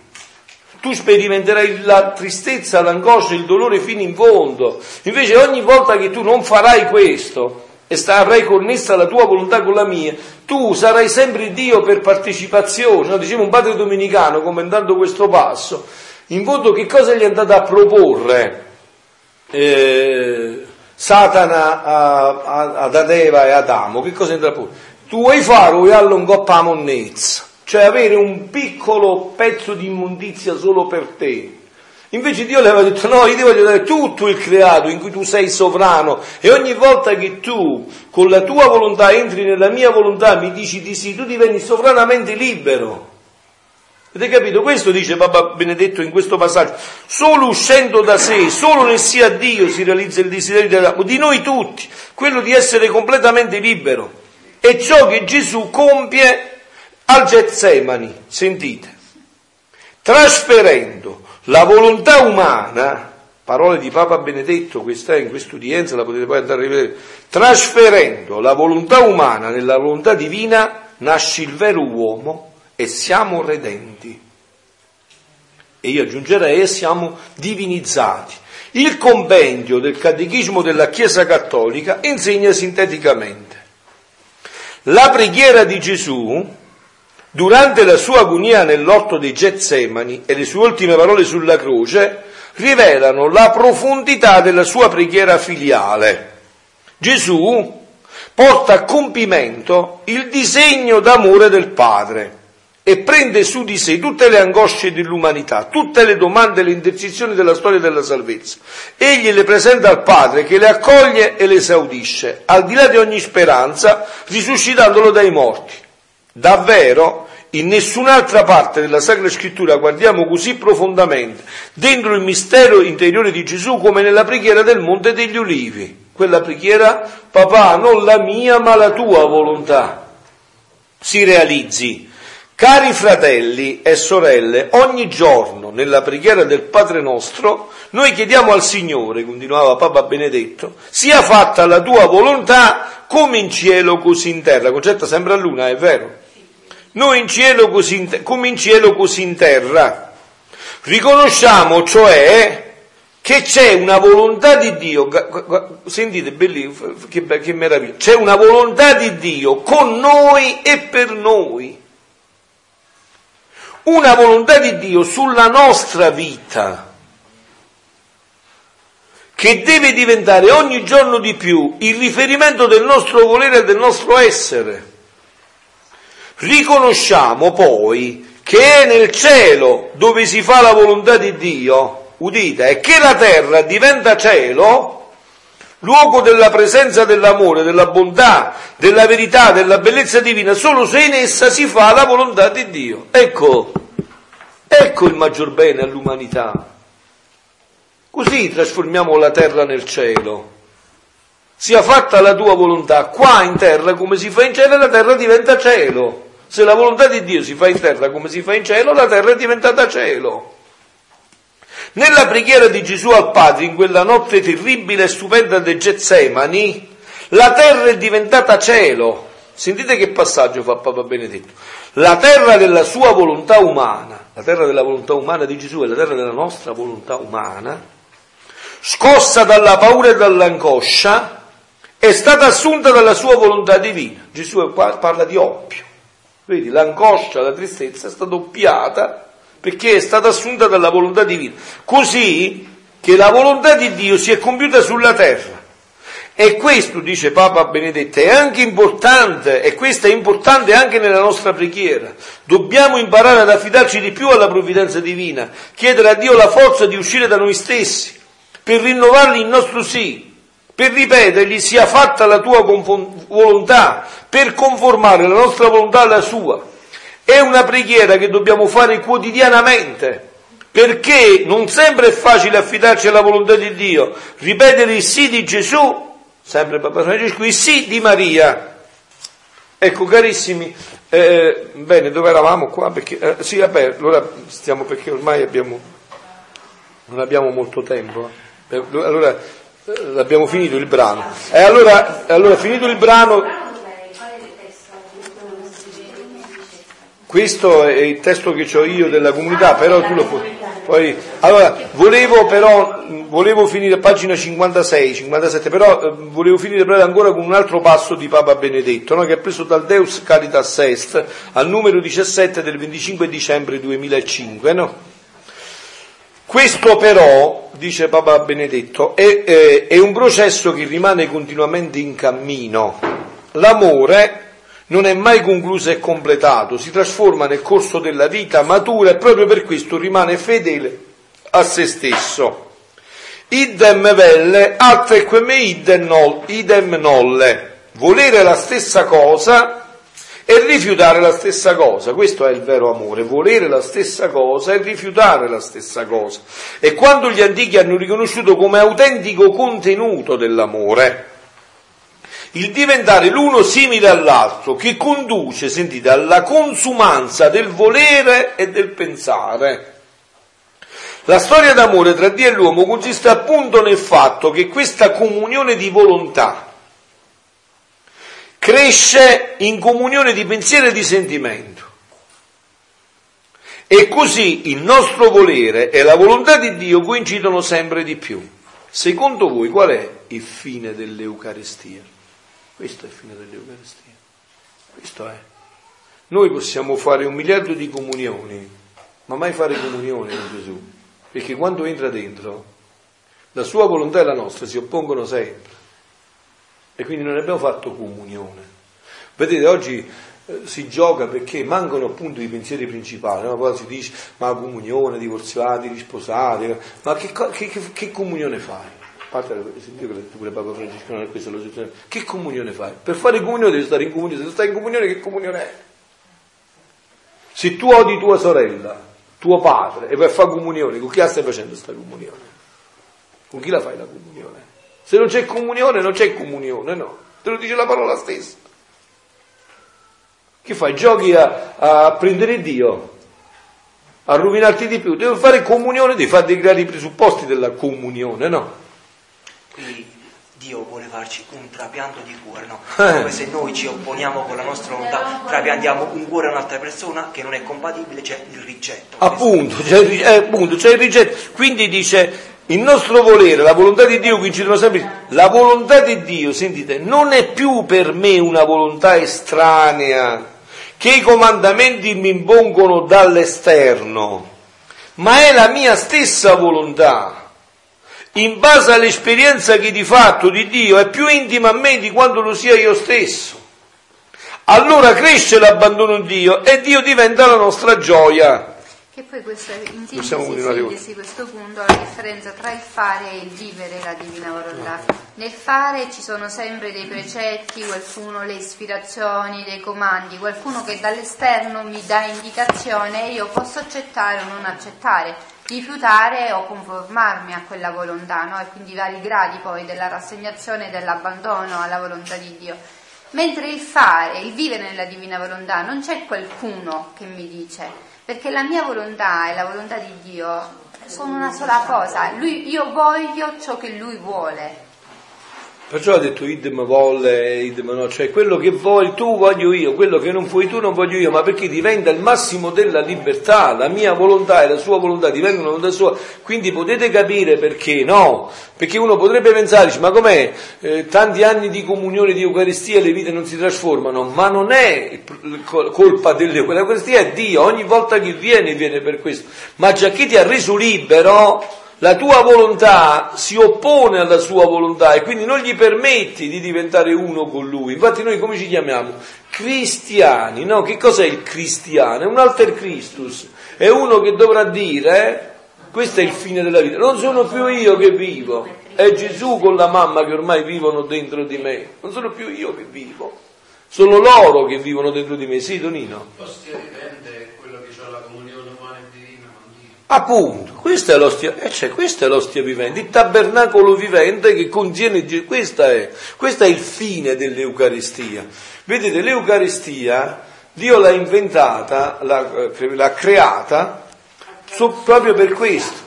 Tu sperimenterai la tristezza, l'angoscia, il dolore fino in fondo. Invece ogni volta che tu non farai questo, e avrai connessa la tua volontà con la mia, tu sarai sempre Dio per partecipazione. No? Diceva un padre domenicano commentando questo passo, in fondo che cosa gli è andato a proporre eh, Satana a, a, ad Adeva e Adamo? Che cosa è andato a proporre? Tu vuoi fare vuoi un coppa monnezza, cioè avere un piccolo pezzo di immondizia solo per te Invece Dio le aveva detto no, io ti voglio dare tutto il creato in cui tu sei sovrano e ogni volta che tu con la tua volontà entri nella mia volontà mi dici di sì, tu diventi sovranamente libero. Avete capito? Questo dice Papa Benedetto in questo passaggio. Solo uscendo da sé, solo nel sia Dio si realizza il desiderio di noi tutti, quello di essere completamente libero. È ciò che Gesù compie al Getsemani, sentite, trasferendo la volontà umana, parole di Papa Benedetto, questa è in quest'udienza, la potete poi andare a rivedere, trasferendo la volontà umana nella volontà divina, nasce il vero uomo e siamo redenti. E io aggiungerei, e siamo divinizzati. Il compendio del Catechismo della Chiesa Cattolica insegna sinteticamente. La preghiera di Gesù Durante la sua agonia nell'orto dei Getsemani e le sue ultime parole sulla croce rivelano la profondità della sua preghiera filiale. Gesù porta a compimento il disegno d'amore del Padre e prende su di sé tutte le angosce dell'umanità, tutte le domande e le intercessioni della storia della salvezza. Egli le presenta al Padre che le accoglie e le esaudisce, al di là di ogni speranza, risuscitandolo dai morti. Davvero, in nessun'altra parte della Sacra Scrittura guardiamo così profondamente dentro il mistero interiore di Gesù come nella preghiera del Monte degli Ulivi. Quella preghiera, papà, non la mia ma la tua volontà si realizzi. Cari fratelli e sorelle, ogni giorno nella preghiera del Padre nostro noi chiediamo al Signore, continuava Papa Benedetto, sia fatta la tua volontà come in cielo così in terra. Concetta sempre a luna, è vero? Noi in cielo in, come in cielo così in terra. Riconosciamo cioè che c'è una volontà di Dio, sentite che meraviglia, c'è una volontà di Dio con noi e per noi. Una volontà di Dio sulla nostra vita che deve diventare ogni giorno di più il riferimento del nostro volere e del nostro essere. Riconosciamo poi che è nel cielo dove si fa la volontà di Dio, udite, e che la terra diventa cielo, luogo della presenza dell'amore, della bontà, della verità, della bellezza divina, solo se in essa si fa la volontà di Dio. Ecco, ecco il maggior bene all'umanità. Così trasformiamo la terra nel cielo. Sia fatta la tua volontà qua in terra come si fa in cielo, la terra diventa cielo. Se la volontà di Dio si fa in terra come si fa in cielo, la terra è diventata cielo. Nella preghiera di Gesù al Padre, in quella notte terribile e stupenda del Getsemani, la terra è diventata cielo. Sentite che passaggio fa Papa Benedetto. La terra della sua volontà umana, la terra della volontà umana di Gesù è la terra della nostra volontà umana, scossa dalla paura e dall'angoscia, è stata assunta dalla sua volontà divina. Gesù parla di oppio. Vedi, l'angoscia, la tristezza è stata doppiata perché è stata assunta dalla volontà divina. Così che la volontà di Dio si è compiuta sulla terra. E questo, dice Papa Benedetto, è anche importante, e questo è importante anche nella nostra preghiera. Dobbiamo imparare ad affidarci di più alla provvidenza divina, chiedere a Dio la forza di uscire da noi stessi, per rinnovargli il nostro sì, per ripetergli sia fatta la tua volontà, per conformare la nostra volontà alla sua. È una preghiera che dobbiamo fare quotidianamente, perché non sempre è facile affidarci alla volontà di Dio, ripetere il sì di Gesù sempre Papa Francesco, il sì di Maria. Ecco, carissimi, eh, bene, dove eravamo qua? Perché, eh, sì, vabbè, allora stiamo perché ormai abbiamo, non abbiamo molto tempo. Eh, allora, abbiamo finito il brano. E allora, allora, finito il brano, questo è il testo che ho io della comunità, però tu lo puoi. Poi, allora, volevo però, volevo finire, pagina 56, 57, però eh, volevo finire ancora con un altro passo di Papa Benedetto, no, che è preso dal Deus Caritas Est, al numero 17 del 25 dicembre 2005, no? Questo però, dice Papa Benedetto, è, è, è un processo che rimane continuamente in cammino. L'amore non è mai concluso e completato, si trasforma nel corso della vita, matura e proprio per questo rimane fedele a se stesso. Idem velle, attequeme idem nolle. Volere la stessa cosa e rifiutare la stessa cosa. Questo è il vero amore, volere la stessa cosa e rifiutare la stessa cosa. E quando gli antichi hanno riconosciuto come autentico contenuto dell'amore, il diventare l'uno simile all'altro che conduce, sentite, alla consumanza del volere e del pensare. La storia d'amore tra Dio e l'uomo consiste appunto nel fatto che questa comunione di volontà cresce in comunione di pensiero e di sentimento. E così il nostro volere e la volontà di Dio coincidono sempre di più. Secondo voi qual è il fine dell'Eucaristia? Questo è il fine dell'Eucaristia. Questo è. Noi possiamo fare un miliardo di comunioni, ma mai fare comunione con Gesù, perché quando entra dentro, la sua volontà e la nostra si oppongono sempre. E quindi non abbiamo fatto comunione. Vedete, oggi eh, si gioca perché mancano appunto i pensieri principali, no? poi si dice ma comunione, divorziati, risposati, ma che, che, che, che comunione fai? parte che pure Papa Francesco non è questa la situazione, che comunione fai? Per fare comunione devi stare in comunione, se stai in comunione che comunione è? Se tu odi tua sorella, tuo padre, e vai a fare comunione, con chi la stai facendo questa comunione? Con chi la fai la comunione? Se non c'è comunione, non c'è comunione, no. Te lo dice la parola stessa. Che fai? Giochi a, a prendere Dio? A rovinarti di più? Devi fare comunione, devi fare dei gradi presupposti della comunione, no? Quindi Dio vuole farci un trapianto di cuore, no? Eh. Come se noi ci opponiamo con la nostra volontà, trapiantiamo un cuore a un'altra persona che non è compatibile, c'è il rigetto. Appunto, c'è il, eh, appunto, c'è il rigetto. Quindi dice il nostro volere, la volontà di Dio coincidono sempre. La volontà di Dio, sentite, non è più per me una volontà estranea che i comandamenti mi impongono dall'esterno, ma è la mia stessa volontà in base all'esperienza che di fatto di Dio è più intima a me di quanto lo sia io stesso. Allora cresce l'abbandono di Dio e Dio diventa la nostra gioia. Che poi questo è in sintesi, questo punto la differenza tra il fare e il vivere la divina volontà. Nel fare ci sono sempre dei precetti, qualcuno le ispirazioni, dei comandi, qualcuno che dall'esterno mi dà indicazione e io posso accettare o non accettare rifiutare o conformarmi a quella volontà, no? e quindi i vari gradi poi della rassegnazione e dell'abbandono alla volontà di Dio. Mentre il fare, il vivere nella divina volontà, non c'è qualcuno che mi dice, perché la mia volontà e la volontà di Dio sono una sola cosa, lui, io voglio ciò che lui vuole, Perciò ha detto idem volle, idem no, cioè quello che vuoi tu voglio io, quello che non vuoi tu non voglio io, ma perché diventa il massimo della libertà, la mia volontà e la sua volontà diventano volontà sua, quindi potete capire perché no, perché uno potrebbe pensare, ma com'è, eh, tanti anni di comunione di Eucaristia le vite non si trasformano, ma non è colpa dell'Eucaristia, è Dio, ogni volta che viene viene per questo, ma già chi ti ha reso libero, la tua volontà si oppone alla sua volontà e quindi non gli permetti di diventare uno con lui. Infatti noi come ci chiamiamo? Cristiani, no? Che cos'è il cristiano? È un alter Christus, è uno che dovrà dire, eh, questo è il fine della vita, non sono più io che vivo, è Gesù con la mamma che ormai vivono dentro di me, non sono più io che vivo, sono loro che vivono dentro di me, sì Donino? Ostia dipende quello che c'è la comunione umana e divina con Dio. Appunto, questa è l'ostia, eh, cioè, questa è l'ostia vivente, il tabernacolo vivente che contiene Gesù, questa è, questo è il fine dell'Eucaristia. Vedete, l'Eucaristia, Dio l'ha inventata, l'ha, eh, l'ha creata so, proprio per questo.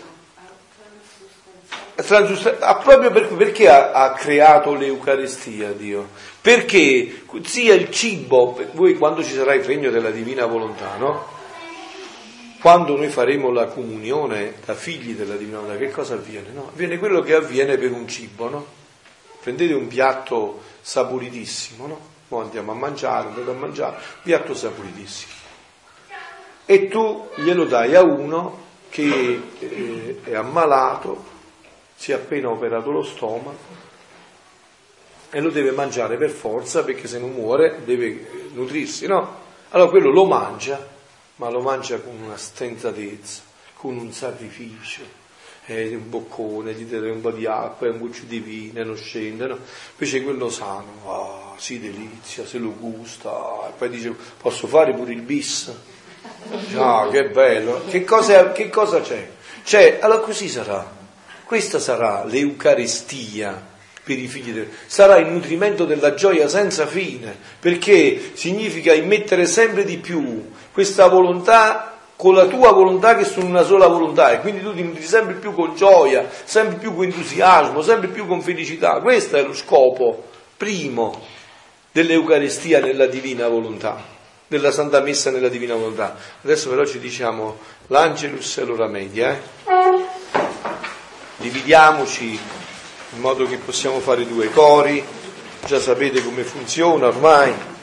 Proprio per, perché ha, ha, creato l'Eucaristia Dio? Perché sia il cibo, voi quando ci sarà il regno della divina volontà, no? Quando noi faremo la comunione da figli della divina volontà, che cosa avviene? No? Avviene quello che avviene per un cibo, no? Prendete un piatto saporitissimo, no? Poi andiamo a mangiare, andate a mangiare, piatto saporitissimo. E tu glielo dai a uno che eh, è ammalato, si è appena operato lo stomaco e lo deve mangiare per forza perché se non muore deve nutrirsi, no? Allora quello lo mangia ma lo mangia con una stenzatezza, con un sacrificio, eh, un boccone, gli date un po' di acqua, un buccio di vino, non scende, no? Invece quello sano, ah, si delizia, se lo gusta, e poi dice posso fare pure il bis? Ah, che bello! Che cosa, che cosa c'è? C'è, allora così sarà. Questa sarà l'Eucaristia per i figli del... Sarà il nutrimento della gioia senza fine, perché significa immettere sempre di più questa volontà con la tua volontà che sono una sola volontà e quindi tu ti nutri sempre più con gioia, sempre più con entusiasmo, sempre più con felicità. Questo è lo scopo primo dell'Eucaristia nella divina volontà, della Santa Messa nella divina volontà. Adesso però ci diciamo l'Angelus e l'ora media. Eh? Dividiamoci in modo che possiamo fare due cori, già sapete come funziona ormai.